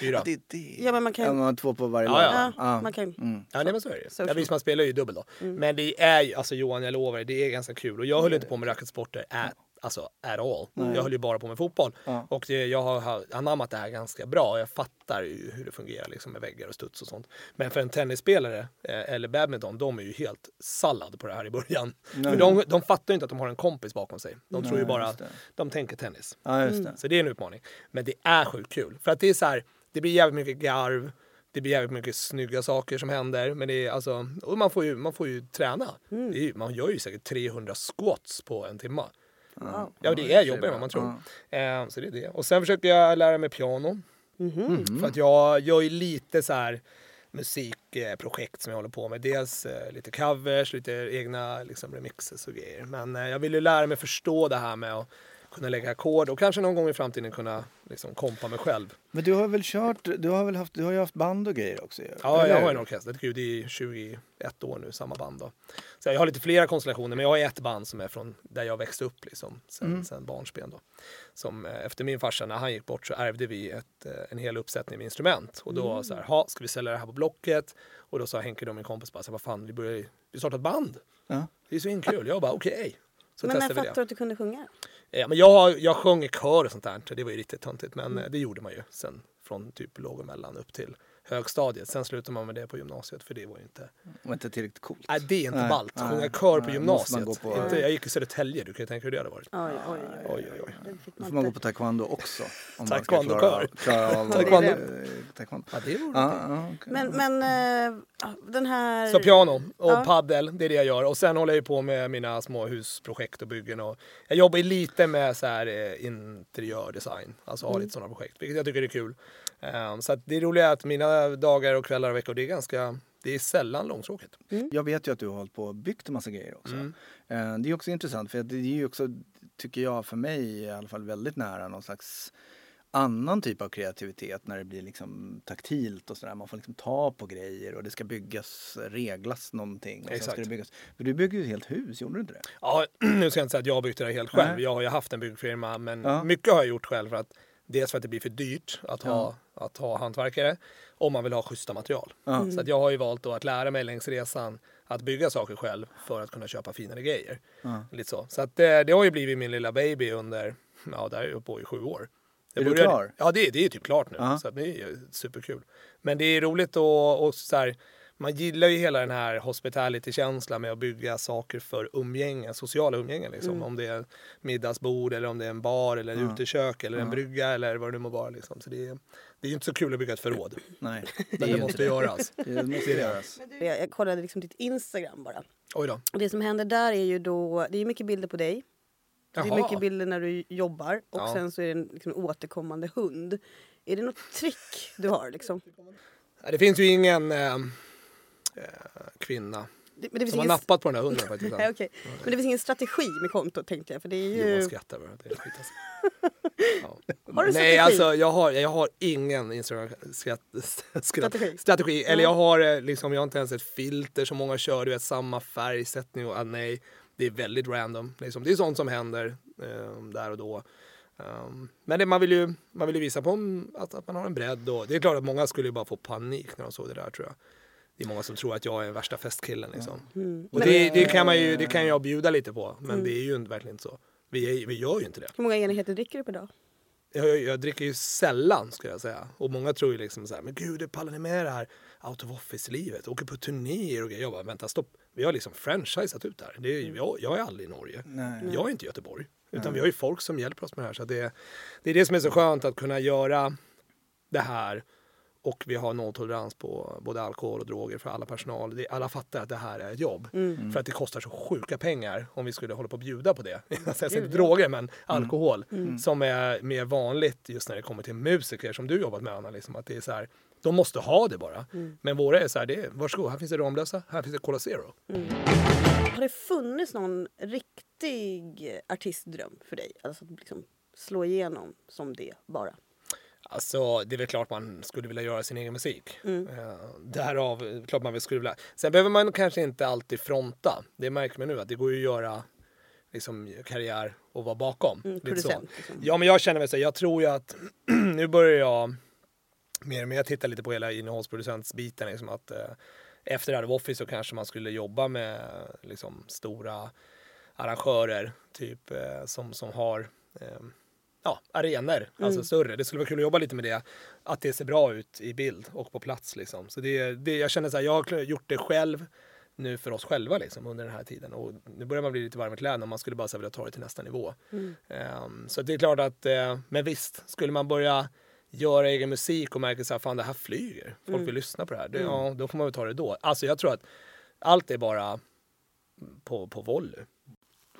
Fyra. det är det. Ja, men man kan- Ja, man har två på varje Ja, lag. ja. Ja, man kan... Mm. Ja, nej, men så är det ju. Ja, visst, man spelar ju dubbel då. Men det är ju, alltså Johan, jag lovar, det är ganska kul. Och jag höll inte på med racketsporter at, alltså, at all. Jag höll ju bara på med fotboll. Ja. Och det, jag har- har anammat det här ganska bra. Jag fattar ju hur det fungerar liksom, med väggar och studs och sånt. Men för en tennisspelare eh, eller badminton, de är ju helt sallad på det här i början. För de, de fattar ju inte att de har en kompis bakom sig. De tror ju bara att de tänker tennis. Ja, just det. Så det är en utmaning. Men det är sjukt kul. För att det är så här, det blir jävligt mycket garv. det blir jävligt mycket snygga saker som händer. Men det är alltså, och man får ju, man får ju träna. Mm. Det är, man gör ju säkert 300 squats på en timme. Wow. Ja, det är jobbigare än vad man tror. Eh, så det är det. Och sen försöker jag lära mig piano. Mhm. För att jag gör ju lite så här musikprojekt som jag håller på med. Dels eh, lite covers, lite egna liksom, remixes och grejer. Men eh, jag vill ju lära mig förstå det här med att kunna lägga ackord och kanske någon gång i framtiden kunna liksom, kompa mig själv. Men du har väl kört, du har väl haft, du har ju haft band och grejer också Ja, eller jag har en orkester. Gud, det är 21 år nu, samma band. Då. Så jag har lite flera konstellationer, men jag har ett band som är från där jag växte upp liksom, sen, Mm. sen barnsben. Då. Som, eh, efter min farsa, när han gick bort, så ärvde vi ett, eh, en hel uppsättning med instrument. Och då var så här, ha, ska vi sälja det här på Blocket? Och då sa Henke, då min kompis, bara, så här, vad fan, vi börjar vi startar ett band. Ja. Det är så kul. Jag bara, okej. Så Men när fattade du att du kunde sjunga? Ja, men jag, jag sjöng i kör och sånt där. så Det var ju riktigt töntigt. Men Mm. eh, det gjorde man ju sen från typ låg och mellan upp till högstadiet. Sen slutade man med det på gymnasiet för det var ju inte... var inte tillräckligt coolt. Nej, det är inte Nej, ballt. Sjunga kör på gymnasiet. på- Inte, jag gick i Södertälje, du kan ju tänka hur det hade varit. Oj, oj, oj. Oj, oj, oj. Då får man gå på taekwondo också. Om Taekwondo man ska klara, kör. klara av Taekwondo. eh, taekwondo. Ja, det vore ja, okej. Men, men ja, den här... Så piano och Ja. paddel, det är det jag gör. Och sen håller jag ju på med mina små husprojekt och byggen. Och jag jobbar ju lite med så här, eh, interiördesign, alltså har lite sådana projekt, vilket jag tycker är kul. Eh, så att det roliga är att mina dagar och kvällar och veckor, det är ganska, det är sällan långtråkigt. Jag vet ju att du har hållit på och byggt en massa grejer också. Mm. Eh, Det är också intressant för det är ju också, tycker jag, för mig i alla fall väldigt nära någon slags annan typ av kreativitet när det blir liksom taktilt och sådär. Man får liksom ta på grejer och det ska byggas, reglas någonting. Och sen ska Exakt. det byggas. För du byggde ju ett helt hus, gjorde du inte det? Ja, nu ska jag inte säga att jag har byggt det helt själv. Nej. Jag har ju haft en byggfirma, men Ja. mycket har jag gjort själv för att dels för att det blir för dyrt att ha, att ha hantverkare om man vill ha schyssta material. Ja. Så att jag har ju valt då att lära mig längs resan att bygga saker själv för att kunna köpa finare grejer. Ja. Lite så. Så att det, det har ju blivit min lilla baby under, ja där är jag på i sju år. Det Är du började- klar? Ja det, det är typ klart nu. Ja. Så att det är superkul. Men det är roligt och, och så här, man gillar ju hela den här hospitality-känslan med att bygga saker för umgänge, sociala umgängen. Liksom. Mm. Om det är middagsbord eller om det är en bar eller Ja. utekök eller en Ja. brygga eller vad det nu må vara. Liksom. Så det är, det är ju inte så kul att bygga ett förråd. Nej, Men det måste göras. det måste göras. Jag, jag kollade liksom ditt Instagram bara. Oj då. Och det som händer där är ju då, det är mycket bilder på dig. Det är Jaha. mycket bilder när du jobbar och Ja. sen så är det en liksom, återkommande hund. Är det något trick du har liksom? Det finns ju ingen eh, kvinna Det, men det som har ingen, nappat på den här hunden faktiskt. Nej, okej. Men det finns ingen strategi med kontot tänkte jag. För det är Johan ju... skrattar bara. Det är skit alltså. ja. Har du Nej, strategi? alltså jag har, jag har ingen Instagram skratt, skratt, Strategi? Eller jag har eh, liksom, jag har inte ens ett filter som många kör, du vet samma färgsättning och ah, nej. Det är väldigt random. Liksom. Det är sånt som händer eh, där och då. Um, men det, man, vill ju, man vill ju visa på att, att man har en bredd. Och, det är klart att många skulle ju bara få panik när de såg det där tror jag. Det är många som tror att jag är värsta festkillen. Liksom. Mm. Och det, det, kan man ju, det kan jag bjuda lite på, men det är ju inte- verkligen inte så. Vi, är, vi gör ju inte det. Hur många enheter dricker du per dag? Jag, jag, jag dricker ju sällan skulle jag säga. Och många tror ju liksom så här, men gud, pallar ni med det här out of office-livet? Åker på turnéer och grejer. Jag bara, vänta stopp. Vi har liksom franchisat ut det här. Det är, jag, jag är aldrig i Norge. Nej. Jag är inte i Göteborg. Utan vi har ju folk som hjälper oss med det här. Så det, det är det som är så skönt att kunna göra det här. Och vi har nolltolerans på både alkohol och droger för alla personal. Det, alla fattar att det här är ett jobb. Mm. För att det kostar så sjuka pengar om vi skulle hålla på att bjuda på det. Jag säger inte droger men alkohol. Mm. Som är mer vanligt just när det kommer till musiker som du jobbat med Anna. Liksom, att det är så här, de måste ha det bara. Mm. Men våra är så här, det är, varsågod, här finns det Ramlösa, här finns det Cola Zero. Har det funnits någon riktig artistdröm för dig? Alltså att liksom slå igenom som det bara? Alltså det är väl klart man skulle vilja göra sin egen musik. Mm. Eh, därav, eh, klart man väl skulle vilja. Sen behöver man kanske inte alltid fronta. Det märker man nu att det går ju att göra liksom, karriär och vara bakom. Mm, Lite så. Liksom. Ja men jag känner väl så, jag tror ju att nu börjar jag mer och mer titta lite på hela innehållsproducentsbiten. Liksom att, eh, efter Out of Office så kanske man skulle jobba med liksom, stora arrangörer typ eh, som, som har eh, ja, arenor, alltså större. Det skulle vara kul att jobba lite med det. Att det ser bra ut i bild och på plats. Liksom. Så det, det, jag känner så här, jag har gjort det själv nu för oss själva liksom, under den här tiden. Och nu börjar man bli lite varm i kläderna och man skulle bara så här, vilja ta det till nästa nivå. Mm. Ehm, så det är klart att, eh, men visst, skulle man börja göra egen musik och märker att fan det här flyger, folk vill lyssna på det här, det, ja, då får man väl ta det då. Alltså jag tror att allt är bara på, på volley.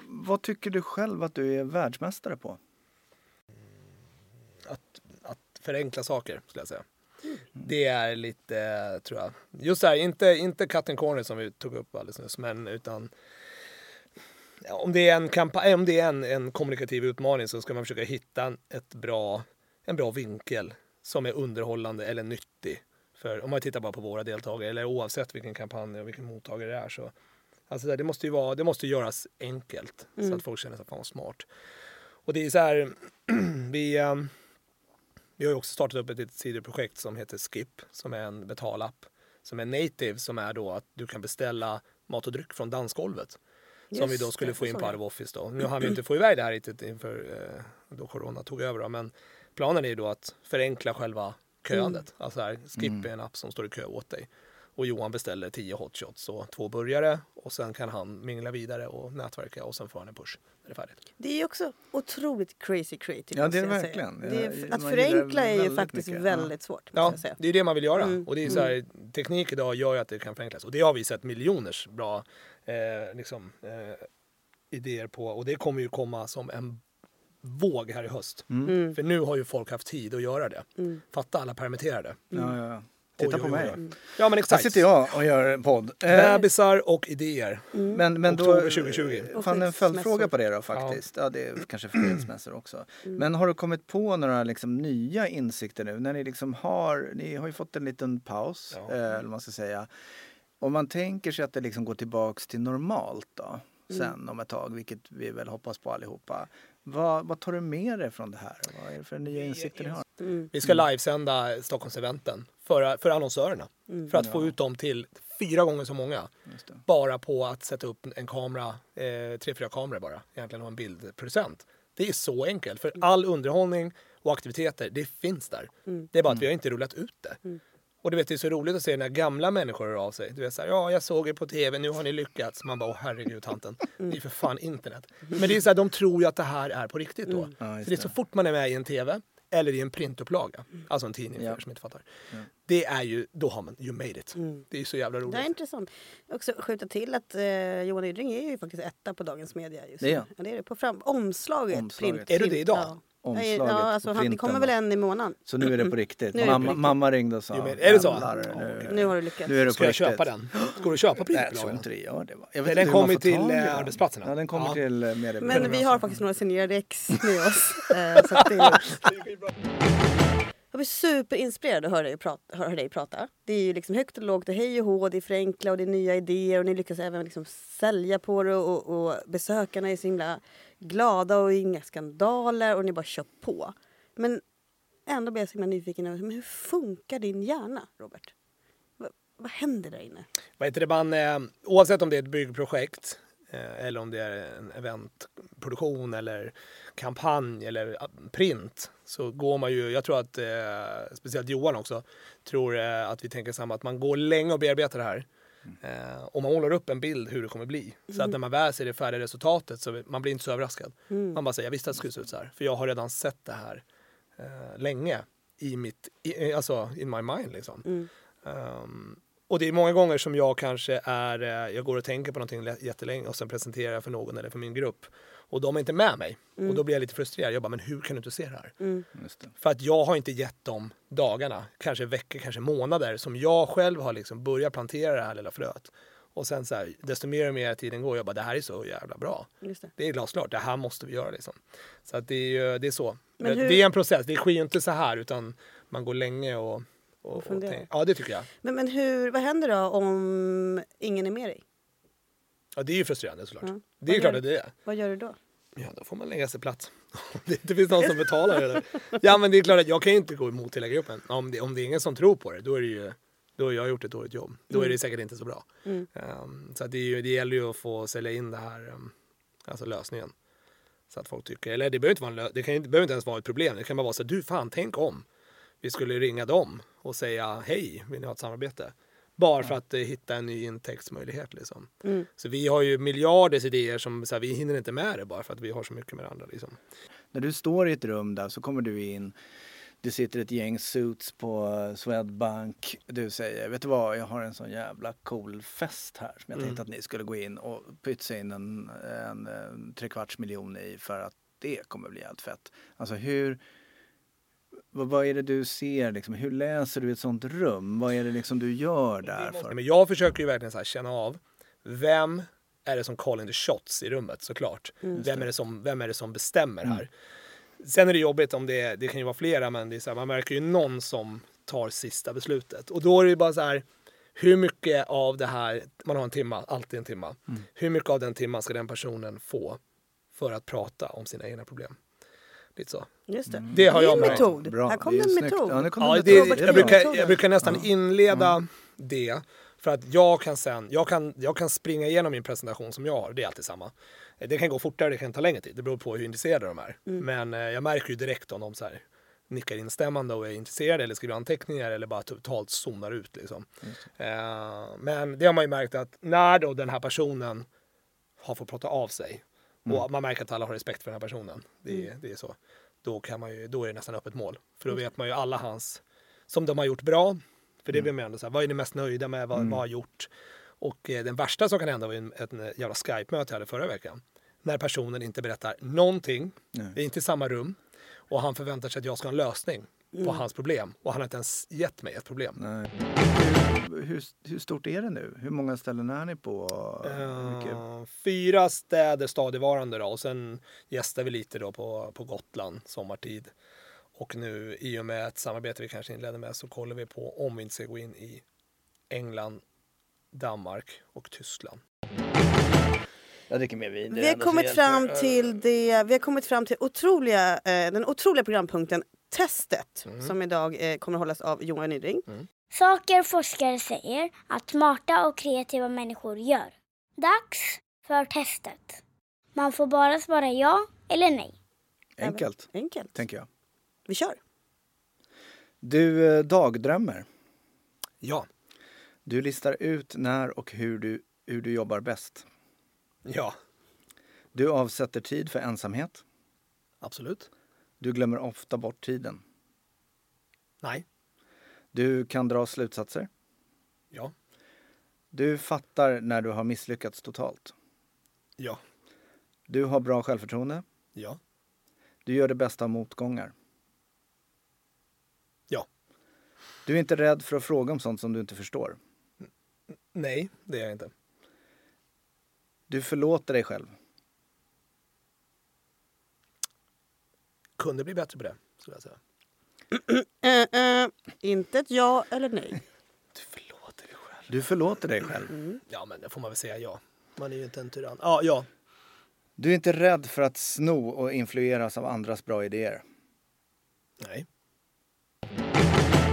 Vad tycker du själv att du är världsmästare på? Att, att förenkla saker skulle jag säga. Det är lite, tror jag. Just det här, inte, inte cut and corner som vi tog upp alldeles nyss, men utan om det är en, kampa- om det är en, en kommunikativ utmaning så ska man försöka hitta en, ett bra, en bra vinkel som är underhållande eller nyttig. För om man tittar bara på våra deltagare, eller oavsett vilken kampanj och vilken mottagare det är så Alltså det måste ju vara, det måste göras enkelt så att folk känner sig fan smart. Och det är så här, vi, ehm, vi har också startat upp ett litet sidoprojekt som heter Skip som är en betalapp som är native som är då att du kan beställa mat och dryck från dansgolvet. som vi Just då skulle få in på of Office då. Nu har vi inte få iväg det här riktigt inför eh, då corona tog över då, men planen är ju då att förenkla själva köandet. Alltså här, Skip är en app som står i kö åt dig. Och Johan beställer 10 hot shots och två burgare och sen kan han mingla vidare och nätverka och sen får han en push när det är färdigt. Det är också otroligt crazy creative. Ja, det är det verkligen. Det är, att förenkla är ju faktiskt mycket. väldigt svårt. Ja, det är det man vill göra. Mm. Och det är så här, teknik idag gör ju att det kan förenklas. Och det har vi sett miljoners bra eh, liksom, eh, idéer på. Och det kommer ju komma som en våg här i höst. Mm. För nu har ju folk haft tid att göra det. Mm. Fatta alla permitterade. Ja, ja, ja. Titta Oj, på oj, mig. oj. Ja men Här exakt. sitter jag och gör en podd. Eh, Bebisar och idéer. Men, men då, Oktober 2020. eh, Fan en följdfråga på det då faktiskt. Ja, det är kanske för skilsmässor också. Mm. Men har du kommit på några liksom nya insikter nu? När ni liksom har, ni har ju fått en liten paus, Ja. eh, eller vad man ska säga. Om man tänker sig att det liksom går tillbaks till normalt då, Mm. sen om ett tag, vilket vi väl hoppas på allihopa. Vad, vad tar du med dig från det här? Vad är det för nya insikter ni har? Mm. Vi ska livesända Stockholmseventen för, för annonsörerna. Mm. För att få ut dem till fyra gånger så många. Just det. bara på att sätta upp en kamera, eh, tre, fyra kameror bara, egentligen och en bildproducent. Det är så enkelt, för all underhållning och aktiviteter, det finns där. Mm. Det är bara att vi har inte rullat ut det. Och du vet, det är så roligt att se när gamla människor hör av sig. Du vet så här, ja, jag såg er på tv, nu har ni lyckats. Man bara, åh herregud tanten, det är för fan internet. Men det är så här, de tror ju att det här är på riktigt då. Ja, För just det är så fort man är med i en tv eller i en printupplaga, alltså en tidning för Ja. er som inte fattar. Det är ju, då har man, you made it. Det är så jävla roligt. Det är intressant. Också skjuta till att eh, Johan Ydring är ju faktiskt etta på Dagens Media just Det är nu. Ja, det är det. På fram, omslaget. Omslaget. Är det det print- idag? Omslaget ja, alltså, han, det kommer väl en i månaden. Så nu är det på riktigt. Nu är det mamma, riktigt. mamma ringde och sa. Jo, är det så? "Jävlar, Ja, nu. Nu har du lyckats. nu är det på Ska jag riktigt. köpa den? Ska du köpa Nej, jag tror printupplagan? inte det gör det. Va? Jag vet den kommer till, i eh, den. arbetsplatserna. Ja, den kommer Ja. till medier. Men vi har faktiskt några signerade ex med oss. så att det är, jag blir superinspirerad att höra dig, prata, höra dig prata. Det är ju liksom högt och lågt och hej och hå, det är förenkla och det är nya idéer och ni lyckas även liksom sälja på det och, och besökarna är så himla glada och inga skandaler och ni bara kör på. Men ändå blir jag så himla nyfiken. Men hur funkar din hjärna, Robert? V vad händer där inne? Vad heter det, man, eh, oavsett om det är ett byggprojekt eh, eller om det är en eventproduktion eller kampanj eller print så går man ju, jag tror att eh, speciellt Johan också tror eh, att vi tänker samma, att man går länge och bearbetar det här. Eh, och man målar upp en bild hur det kommer bli. Så att när man väl ser det färdiga resultatet så man blir inte så överraskad. Man bara säger jag visste att det skulle se ut så här. För jag har redan sett det här eh, länge i mitt, i, alltså in my mind liksom. Um, och det är många gånger som jag kanske är, eh, jag går och tänker på någonting lä- jättelänge och sen presenterar jag för någon eller för min grupp. Och de är inte med mig. Och då blir jag lite frustrerad. Jag bara, men hur kan du inte se det här? Just det. För att jag har inte gett dem dagarna, kanske veckor, kanske månader som jag själv har liksom börjat plantera det här lilla fröet. Och sen så här, desto mer och mer tiden går, jag bara, det här är så jävla bra. Just det. Det är glasklart, det här måste vi göra liksom. Så att det är, ju- det är så. Men hur- Det är en process, det sker ju inte så här utan man går länge och... och, och tänk- ja, det tycker jag. Men, men hur, vad händer då om ingen är med dig? Ja, det är ju frustrerande såklart. Ja. Det är Vad klart att det är. Vad gör du då? Ja, då får man lägga sig platt. Om det inte finns någon som betalar det. Ja, men det är klart att jag kan ju inte gå emot hela gruppen. Om det, om det är ingen som tror på det, då är det ju då har jag gjort ett dåligt jobb. Då är det säkert inte så bra. Mm. Um, så att det, är ju, det gäller ju att få sälja in det här, um, alltså lösningen. Så att folk tycker, eller det behöver inte, vara en lö- det kan, ju inte- behöver inte ens vara ett problem. Det kan bara vara så du fan, tänk om vi skulle ringa dem och säga hej, vill ni ha ett samarbete? Bara för att eh, hitta en ny intäktsmöjlighet. Liksom. Mm. Så vi har ju miljarders idéer som så här, vi hinner inte med det bara för att vi har så mycket med andra. Liksom. När du står i ett rum där så kommer du in Det sitter ett gäng suits på Swedbank. Du säger, vet du vad, jag har en sån jävla cool fest här som jag Mm. tänkte att ni skulle gå in och pytsa in en, en, en trekvarts miljon i för att det kommer bli helt fett. Alltså hur, vad, vad är det du ser liksom? Hur läser du ett sånt rum? Vad är det liksom du gör där Nej, för? Men jag försöker ju verkligen så här känna av vem är det som calling the shots i rummet såklart. Vem, är det som, vem är det som bestämmer här? Sen är det jobbigt om det, det kan ju vara flera men det är så här, man märker ju någon som tar sista beslutet. Och då är det ju bara så här, hur mycket av det här, man har en timma, alltid en timma. Hur mycket av den timman ska den personen få för att prata om sina egna problem? Lite så. Just det. Det har Det är jag en märkt. metod. Bra, Här kom det en snyggt. metod. Ja, nu kom Ja, det, är jag, brukar, jag brukar nästan inleda det för att jag kan sen, jag kan, jag kan springa igenom min presentation som jag har, det är alltid samma. Eh, Det kan gå fortare, det kan ta längre tid, det beror på hur intresserade de är. Men eh, jag märker ju direkt om de så här nickar instämmande och är intresserade eller skriver anteckningar eller bara totalt zonar ut liksom. Eh, men det har man ju märkt att när då den här personen har fått prata av sig och man märker att alla har respekt för den här personen, det, är- det är så. Då, kan man ju, då är det nästan öppet mål. För då vet man ju alla hans, som de har gjort bra. För det blir man ändå så här, vad är ni mest nöjda med, vad, vad har gjort? Och eh, den värsta som kan hända var ju en, ett jävla Skype-möte jag hade förra veckan. När personen inte berättar någonting, Nej. vi är inte i samma rum och han förväntar sig att jag ska ha en lösning på hans problem. Och han har inte ens gett mig ett problem. Nej. Hur, hur, stort är det nu? Hur många ställen är ni på? Eh, fyra städer stadigvarande då och sen gästar vi lite då på, på Gotland sommartid. Och nu i och med ett samarbete vi kanske inledde med så kollar vi på om vi inte ska gå in i England, Danmark och Tyskland. Jag dricker mer vin. Vi har kommit fram till det, vi har kommit fram till otroliga, eh, den otroliga programpunkten Testet som idag eh, kommer hållas av Johan Nydring. Saker forskare säger att smarta och kreativa människor gör. Dags för testet. Man får bara svara ja eller nej. Enkelt, Enkelt. tänker jag. Vi kör. Du eh, dagdrömmer. Ja, Du listar ut när och hur du, hur du jobbar bäst. ja, Du avsätter tid för ensamhet. absolut. Du glömmer ofta bort tiden. Nej, Du kan dra slutsatser. ja, Du fattar när du har misslyckats totalt. ja, Du har bra självförtroende. ja, Du gör det bästa av motgångar. ja. Du är inte rädd för att fråga om sånt som du inte förstår. Nej, det är jag inte. Du förlåter dig själv. Kunde bli bättre på det, skulle jag säga. Eh, eh, inte ett ja eller nej. Du förlåter dig själv. Du förlåter dig själv. Mm. Ja, men det får man väl säga ja. Man är ju inte en tyrann. Ja, ja. Du är inte rädd för att sno och influeras av andras bra idéer. Nej.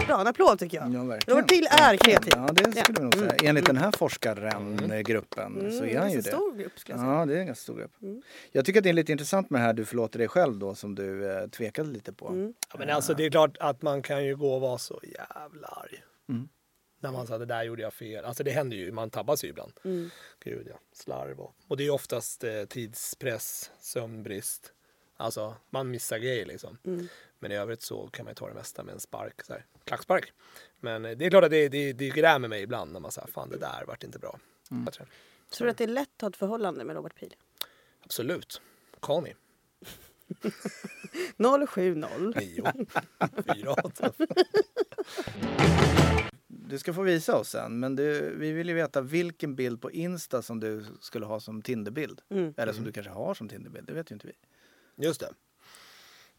Bra, en applåd tycker jag. Ja, verkligen. Robert Pihl är kreativ. Ja, det skulle vi nog säga. Mm. Enligt den här forskaren-gruppen så är han ju ganska det. stor grupp skulle jag säga. Ja, det är en ganska stor grupp. Mm. Jag tycker att det är lite intressant med det här du förlåter dig själv då som du eh, tvekade lite på. Mm. Ja, men alltså det är klart att man kan ju gå och vara så jävla arg. Mm. När man säger det där gjorde jag fel. Alltså det händer ju, man tabbas ju ibland. Mm. Gud ja, slarv och. Och det är oftast eh, tidspress, sömnbrist. Alltså man missar grejer liksom. Mm. Men i övrigt så kan man ju ta det mesta med en spark, så här, klackspark. Men det är klart att det, det, det grämer mig ibland när man säger fan det där vart inte bra. Mm. Jag tror- Tror du att det är lätt att ha ett förhållande med Robert Pihl? Absolut. Call me. 070. 9, 4, 8. Du ska få visa oss sen, men du, vi vill ju veta vilken bild på Insta som du skulle ha som Tinderbild. Mm. Eller som du kanske har som Tinderbild, det vet ju inte vi. Just det.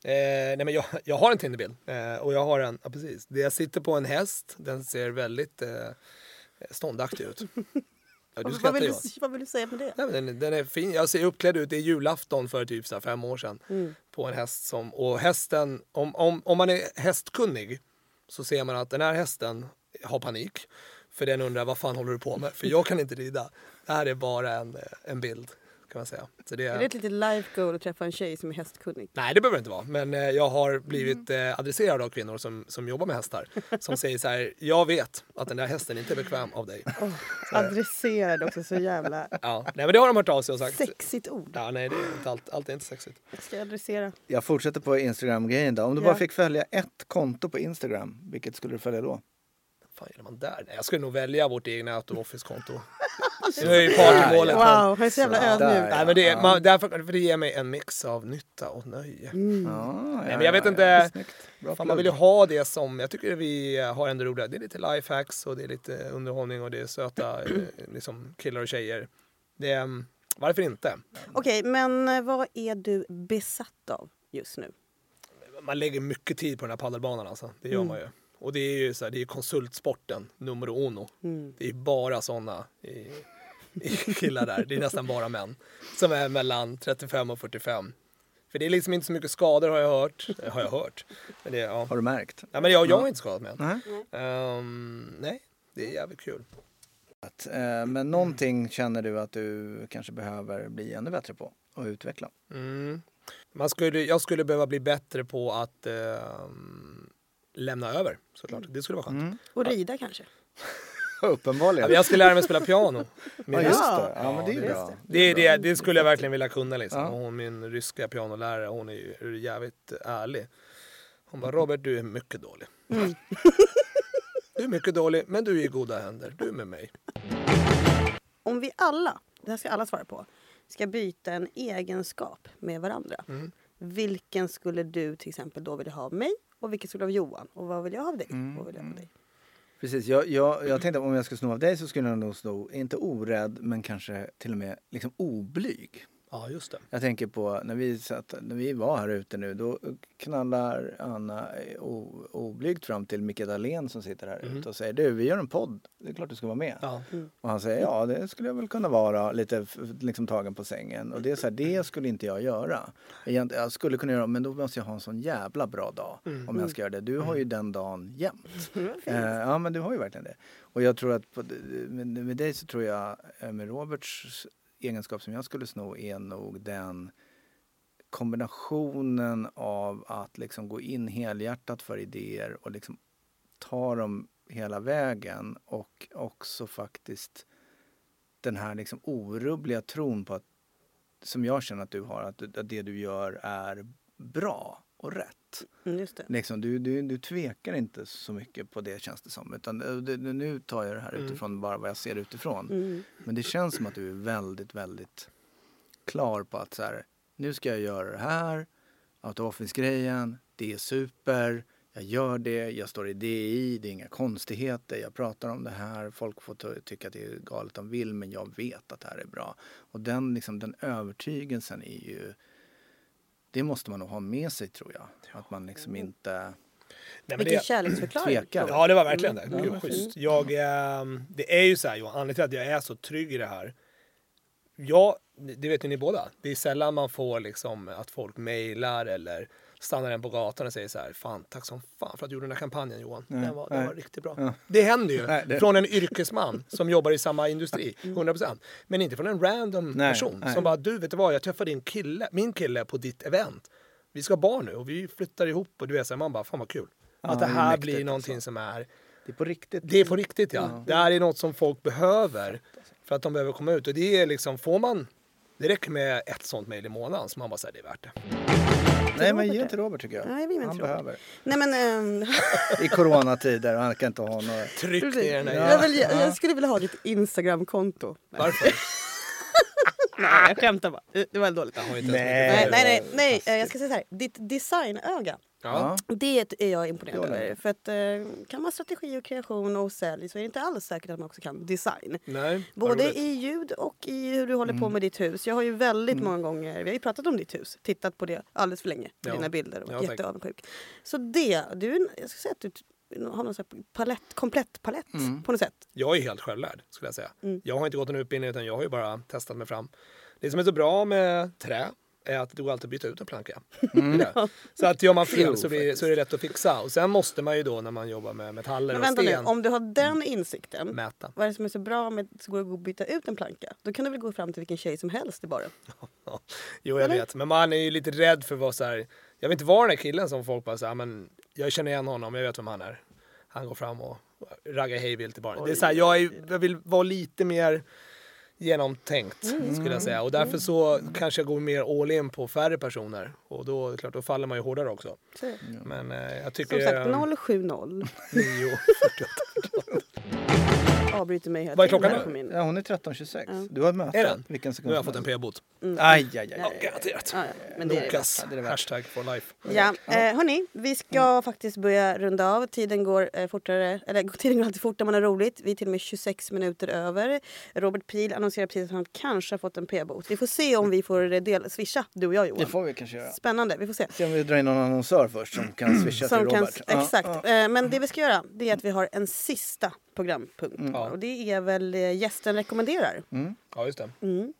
Eh, nej men jag, jag har en Tinderbild eh, och jag har en, ja precis. Jag sitter på en häst, den ser väldigt eh, ståndaktig ut. Ja, du Vad, vill du, vad vill du säga med det? Nej, men den, den är fin. Jag ser uppklädd ut, det är julafton för typ så fem år sedan. Mm. På en häst som, och hästen, om, om, om man är hästkunnig så ser man att den här hästen har panik. För den undrar vad fan håller du på med? För jag kan inte rida. Det här är bara en, eh, en bild. Kan man säga. Så det, Är det ett litet life goal att träffa en tjej som är hästkunnig? Nej, det behöver det inte vara. Men eh, jag har blivit Mm. eh, adresserad av kvinnor som, som jobbar med hästar. Som säger så här, jag vet att den där hästen inte är bekväm av dig. Adresserad också, så jävla Ja, nej men det har de hört av sig och sagt. sexigt ord. Ja, nej, det är inte allt, allt är inte sexigt. Jag ska adressera. Jag fortsätter på Instagram-grejen då. Om du Ja. bara fick följa ett konto på Instagram, vilket skulle du följa då? fan gör man där? Nej, jag skulle nog välja vårt egna Auto Office-konto. Det är ju partymålet. Wow, han är så jävla Så ödmjuk. Nej, men det, Ja. man, därför, för det ger mig en mix av nytta och nöje. Mm. Ja, men jag vet inte- Fan, man vill ju ha det som, jag tycker vi har ändå roliga, det är lite lifehacks och det är lite underhållning och det är söta eh, liksom, killar och tjejer. Det, är, mm, varför inte? Okej, men eh, vad är du besatt av just nu? Man lägger mycket tid på den här paddelbanan alltså, det gör Mm. man ju. Och det är ju så här, det är konsultsporten, nummer uno. Mm. Det är bara i killar där, det är nästan bara män. Som är mellan 35 och 45. För det är liksom inte så mycket skador har jag hört. Eh, Har jag hört. Men det, ja. Har du märkt? Ja, men jag, jag har inte skadat mig än. Nej. Ehm, nej, det är jävligt kul. Att, eh, Men någonting känner du att du kanske behöver bli ännu bättre på och utveckla? Mm. Man skulle, jag skulle behöva bli bättre på att ehm, lämna över såklart. Det skulle vara skönt. Mm. Och rida kanske? Uppenbarligen. jag ska lära mig spela piano. Ja, just det. Ja, men det är det- bra. det, är det, det skulle jag verkligen vilja kunna. Liksom. Ja. Hon, min ryska pianolärare, hon är ju jävligt ärlig. Hon bara, Robert du är mycket dålig. Du är mycket dålig, men du är i goda händer. Du är med mig. Om vi alla, det här ska alla svara på, ska byta en egenskap med varandra. Mm. Vilken skulle du till exempel då vilja ha av mig? Och vilken skulle du ha av Johan? Och vad vill jag ha av dig? Mm, Vad vill jag ha av dig? Precis, jag, jag, jag tänkte att om jag skulle sno av dig så skulle jag nog sno, inte orädd, men kanske till och med liksom oblyg. Ja, just det. Jag tänker på när vi, satt, när vi var här ute nu, då knallar Anna o- oblygt fram till Micke Dahlén som sitter här ute och säger du, vi gör en podd, det är klart du ska vara med. Ja. Och han säger ja, det skulle jag väl kunna vara, lite liksom tagen på sängen. Och det är så här, det skulle inte jag göra. Egent- Jag skulle kunna göra, men då måste jag ha en sån jävla bra dag om jag ska göra det. Du har ju den dagen jämt. Eh, ja, men du har ju verkligen det. Och jag tror att på, med, med dig så tror jag, med Roberts egenskap som jag skulle sno är nog den kombinationen av att liksom gå in helhjärtat för idéer och liksom ta dem hela vägen och också faktiskt den här liksom orubbliga tron på att som jag känner att du har, att, att det du gör är bra och rätt. Mm, just det. Liksom, du, du, du tvekar inte så mycket på det känns det som. Utan, eh, det, nu tar jag det här utifrån bara vad jag ser utifrån. Mm. Men det känns som att du är väldigt, väldigt klar på att så här, nu ska jag göra det här, out of office-grejen, det är super, jag gör det, jag står i DI, det är inga konstigheter, jag pratar om det här, folk får ty- tycka att det är galet de vill, men jag vet att det här är bra. Och den, liksom, den övertygelsen är ju, det måste man nog ha med sig tror jag. Att man liksom inte Nej, men Vilken det, kärleksförklaring. Tvekar. Ja, det var verkligen det. Mm. Gud, vad schysst. Jag, ehm, det är ju så här Johan, anledningen till att jag är så trygg i det här. Ja, det vet ju ni båda. Det är sällan man får liksom att folk mejlar eller stannar en på gatan och säger så här. Fan, tack som fan för att du gjorde den här kampanjen Johan. Nej, den, var, den var riktigt bra. Ja. Det händer ju Nej, det- från en yrkesman som jobbar i samma industri, 100%. Men inte från en random person som bara, du vet du vad, jag träffade din kille, min kille på ditt event. Vi ska ha barn nu och vi flyttar ihop och du vet så här, man bara, fan vad kul. Ja, att det det är här mäktigt, blir någonting alltså. som är Det är på riktigt. det är på riktigt ja. Det här är något som folk behöver för att de behöver komma ut. Och det är liksom, får man, det räcker med ett sånt mejl i månaden så man bara säger det är värt det. Nej, men Robert ge det. till Robert tycker jag. Nej, vi menar Han Robert. behöver. Nej men... ehm, I coronatider och han kan inte ha några... Tryck ner den jag, vill, jag skulle vilja ha ditt Instagramkonto. Nej, Varför? nej, jag skämtar bara. Det var dåligt. Jag inte Nej. Nej, nej, nej, nej, eh, jag ska säga så här. Ditt designöga. Ja. Det är jag imponerad över. För att eh, kan man strategi och kreation och sälj så är det inte alls säkert att man också kan design. Nej, Både i ljud och i hur du håller på med ditt hus. Jag har ju väldigt många gånger, vi har ju pratat om ditt hus, tittat på det alldeles för länge. Ja. Dina bilder och Ja, varit jätteavundsjuk. Så det, du, jag ska säga att du har någon palett, komplett palett på något sätt. Jag är helt självlärd skulle jag säga. Mm. Jag har inte gått en utbildning utan jag har ju bara testat mig fram. Det som är så bra med trä är att det går alltid att byta ut en planka. Det. Så att gör man fel Jo, så, blir, så är det lätt att fixa. Och sen måste man ju då när man jobbar med metaller Men och vänta nu, sten om du har den insikten, mäta. vad är det som är så bra med att det går att byta ut en planka? Då kan du väl gå fram till vilken tjej som helst i baren? Jo, jag Eller? vet. Men man är ju lite rädd för vad så här. Jag vill inte vara den där killen som folk bara säger, men jag känner igen honom, jag vet vem han är. Han går fram och raggar hejvilt i baren. Det är så här, jag, är, jag vill vara lite mer genomtänkt Mm. skulle jag säga. Och därför så kanske jag går mer all in på färre personer. Och då, är klart, då faller man ju hårdare också. Så, Men eh, jag Som tycker... sagt, 070 9, 48. Avbryter mig Vad är klockan nu? min... Ja, hon är 13.26. Ja. Du har ett möte. Är den? Vilken Nu sekund har jag fått en p-bot. Mm. Aj, aj, aj. Ja, garanterat. Ja, ja, Ja, värt. hashtag for life. Ja, eh, hörni, vi ska faktiskt börja runda av. Tiden går eh, fortare, eller tiden går alltid fort när man har roligt. Vi är till och med 26 minuter över. Robert Pil annonserar precis att han kanske har fått en p-bot. Vi får se om vi får del, swisha, du och jag Johan. Det får vi kanske göra. Spännande, vi får se. Se om vi drar in någon annonsör först som kan swisha till Som kan, Robert. Ja, exakt. ja. Eh, Men det vi ska göra det är att vi har en sista programpunkt. Mm. Och det är väl eh, gästen rekommenderar. Ja, just det. Mm.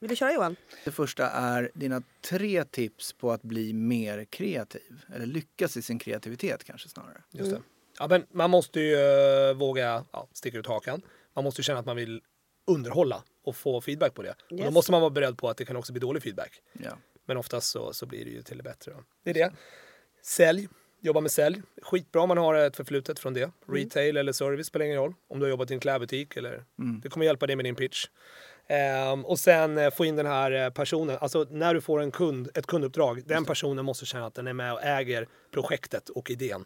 Vill du köra Johan? Det första är dina tre tips på att bli mer kreativ. Eller lyckas i sin kreativitet kanske snarare. Just det. Ja, men man måste ju eh, våga ja, sticka ut hakan. Man måste ju känna att man vill underhålla och få feedback på det. Och då Yes. måste man vara beredd på att det kan också bli dålig feedback. Ja. Men oftast så, så blir det ju till det bättre. Då. Det är det. Sälj. Jobba med sälj. Skitbra om man har ett förflutet från det. Retail eller service spelar ingen roll. Om du har jobbat i en klädbutik eller... Det kommer hjälpa dig med din pitch. Ehm, och sen eh, få in den här eh, personen. Alltså när du får en kund, ett kunduppdrag. Den personen måste känna att den är med och äger projektet och idén.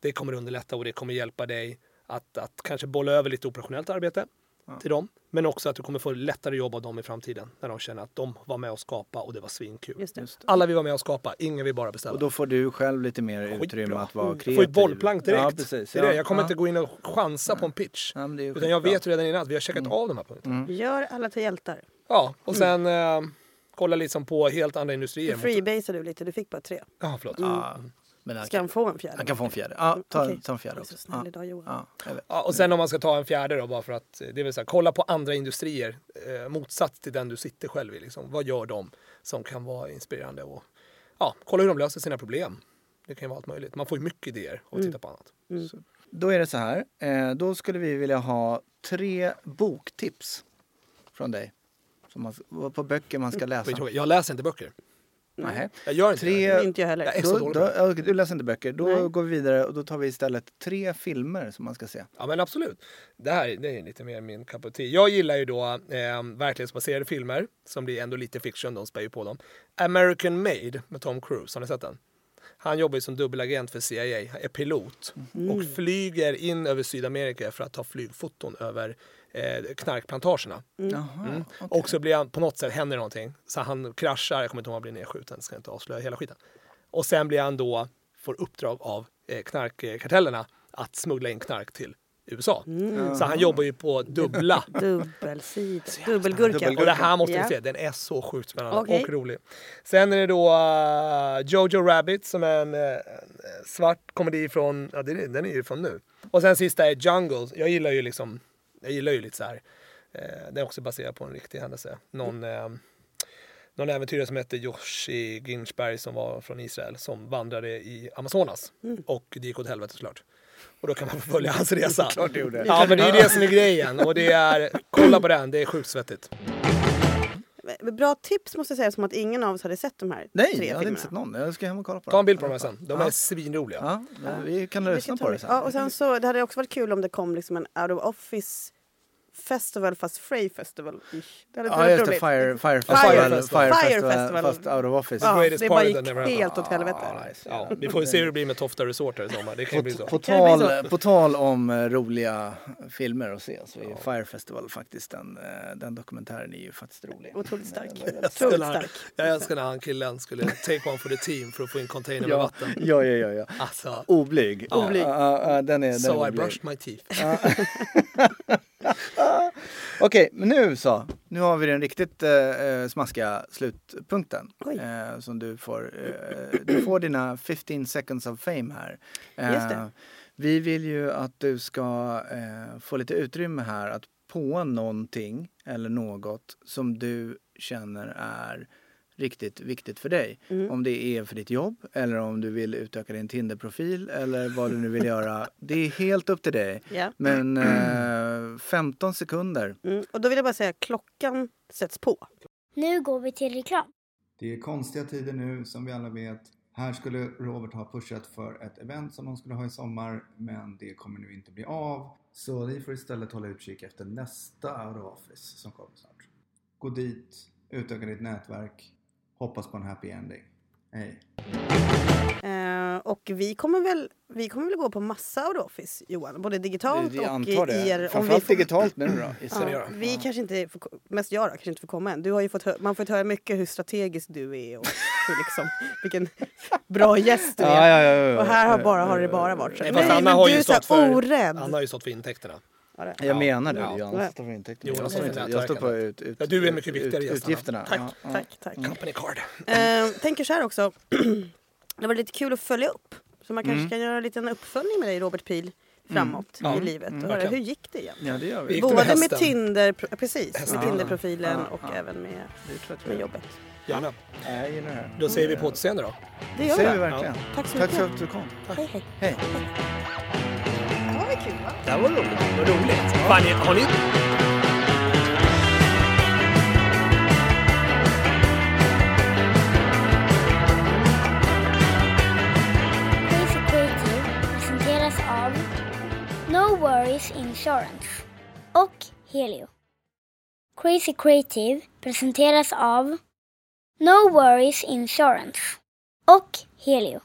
Det kommer underlätta och det kommer hjälpa dig att, att kanske bolla över lite operationellt arbete till dem. Men också att du kommer få lättare jobb av dem i framtiden. När de känner att de var med och skapa och det var svinkul. Just det. Alla vill vara med och skapa, ingen vill bara beställa. Och då får du själv lite mer utrymme att vara Mm. kreativ. Få ett bollplank direkt. Ja, precis. Det är det. Ja, Jag kommer ja. inte gå in och chansa på en pitch. Ja, men det är ju Utan jag vet redan innan att vi har checkat av de här punkterna. Gör alla till hjältar. Ja, och sen eh, kolla liksom på helt andra industrier. Nu freebasar du lite, du fick bara tre. Ja, förlåt. Ja, men han, Ska han få en fjärde? han kan få en fjärde. Ja, ta, Okej. ta en fjärde också. snäll Ja. idag Johan. Ja, jag vet. Ja, och sen om man ska ta en fjärde då, bara för att eh, det är väl så här, kolla på andra industrier eh, motsats till den du sitter själv i. Liksom. Vad gör de som kan vara inspirerande? Och, ja, kolla hur de löser sina problem. Det kan ju vara allt möjligt. Man får ju mycket idéer av att titta på annat. Då är det så här. Eh, då skulle vi vilja ha tre boktips från dig. Som man, på böcker man ska läsa. Skittråkigt. Jag läser inte böcker. Nej. Jag gör inte Tre- det. Inte jag heller. Jag är så Då, dålig då, du läser inte böcker. Då Nej. går vi vidare och då tar vi istället tre filmer som man ska se. Ja men absolut. Det här det är lite mer min cup of tea. Jag gillar ju då eh, verklighetsbaserade filmer som blir ändå lite fiction, de spär ju på dem. American Made med Tom Cruise, har ni sett den? Han jobbar ju som dubbelagent för CIA, är pilot och flyger in över Sydamerika för att ta flygfoton över eh, knarkplantagerna. Jaha. Mm. Och så blir han, på något sätt händer någonting. Så han kraschar, jag kommer inte ihåg om han blir nedskjuten, ska inte avslöja hela skiten. Och sen blir han då, får uppdrag av eh, knarkkartellerna att smuggla in knark till USA. Så han jobbar ju på dubbla. Dubbelsida. Dubbelgurka. Och det här måste vi se, den är så sjukt spännande Okej. och rolig. Sen är det då uh, Jojo Rabbit som är en, en svart komedi från, ja den är, den är ju från nu. Och sen sista är Jungle, jag gillar ju liksom, jag gillar ju lite så här. Eh, den är också baserad på en riktig händelse. Någon, eh, någon äventyrare som hette Yoshi Ginsberg som var från Israel som vandrade i Amazonas. Och det gick åt helvete såklart. Och då kan man få följa hans resa. Klart det gjorde. Ja men det är det som är grejen och det är, kolla på den, det är sjukt svettigt. Bra tips måste jag säga, som att ingen av oss hade sett de här Nej, tre jag hade filmerna. inte sett någon. Jag ska hem och kolla på Ta en dem. bild på dem här sen, de är Ja. svinroliga. Ja, vi kan lyssna på det. det sen. Ja, och sen så, det hade också varit kul om det kom liksom en out of office festival fast Frey festival. Det hade Ja, varit just det. Fire, fire, Fire Festival, Festival. Fire, Festival, Festival. fast out of office. Ja, det bara gick helt åt helvete. Ja, nice. Ja, vi får se hur det blir med Tofta Resort här i sommar. Det kan ju bli På, så. på, tal, på tal om eh, roliga filmer att se så är Fire Festival faktiskt den, eh, den dokumentären är ju faktiskt rolig. Otroligt stark. Väldigt- Otroligt stark. Jag älskar när han killen skulle take one for the team för att få in container med Ja, vatten. ja, ja, ja, ja. Alltså, Oblyg. Oblyg. Ja, ja, ja, den är, den so är I oblyg. brushed my teeth. Okej, men nu så. Nu har vi den riktigt eh, eh, smaskiga slutpunkten. Eh, som du får. Eh, du får dina 15 seconds of fame här. Eh, Just det. Vi vill ju att du ska eh, få lite utrymme här att på någonting eller något som du känner är riktigt viktigt för dig. Mm. Om det är för ditt jobb eller om du vill utöka din Tinder-profil eller vad du nu vill göra. Det är helt upp till dig. Ja. Men eh, 15 sekunder. Mm. Och då vill jag bara säga klockan sätts på. Nu går vi till reklam. Det är konstiga tider nu som vi alla vet. Här skulle Robert ha pushat för ett event som de skulle ha i sommar men det kommer nu inte bli av. Så ni får istället hålla utkik efter nästa Out of Office som kommer snart. Gå dit, utöka ditt nätverk, hoppas på en happy ending. Hej! Eh, och vi kommer, väl, vi kommer väl gå på massa of office, Johan? Både digitalt Vi och antar det. i er... Framförallt får- digitalt nu då. Ni Ja, vi kanske inte, får, mest jag då, kanske inte får komma än. Du har ju fått hö- man har fått höra mycket hur strategisk du är och hur liksom, vilken bra gäst du är. Ja, ja, ja, ja. Och här har, bara, har det bara varit så. Nej, Anna men har du ju är så för- orädd. Han har ju stått för intäkterna. Ja, det- Jag menar det. Ja. Jag står för intäkterna. Jonas Jag står inte- Jag står på ut, ut, Ja, du är mycket viktigare ut, utgifterna. Tack, Ja, ja. tack, tack. Company card. Eh, tänker så här också. det var lite kul att följa upp. Så man kanske Mm. kan göra en liten uppföljning med dig Robert Pil framåt Ja. i livet. Och höra, hur gick det egentligen? Ja, det det med Både med hästen? Tinder, precis, Hästen. med Tinderprofilen Ja, och ja. även med, Det med jobbet. Gärna. Ja, det här. Då säger vi på återseende då. Det gör vi vi. verkligen. Tack så Tack mycket. för att du kom. Hej, hej. Hej. Det var här var roligt. Vad roligt. Fan, har ni... Crazy Creative presenteras av No Worries Insurance och Helio. Crazy Creative presenteras av No Worries Insurance och Helio.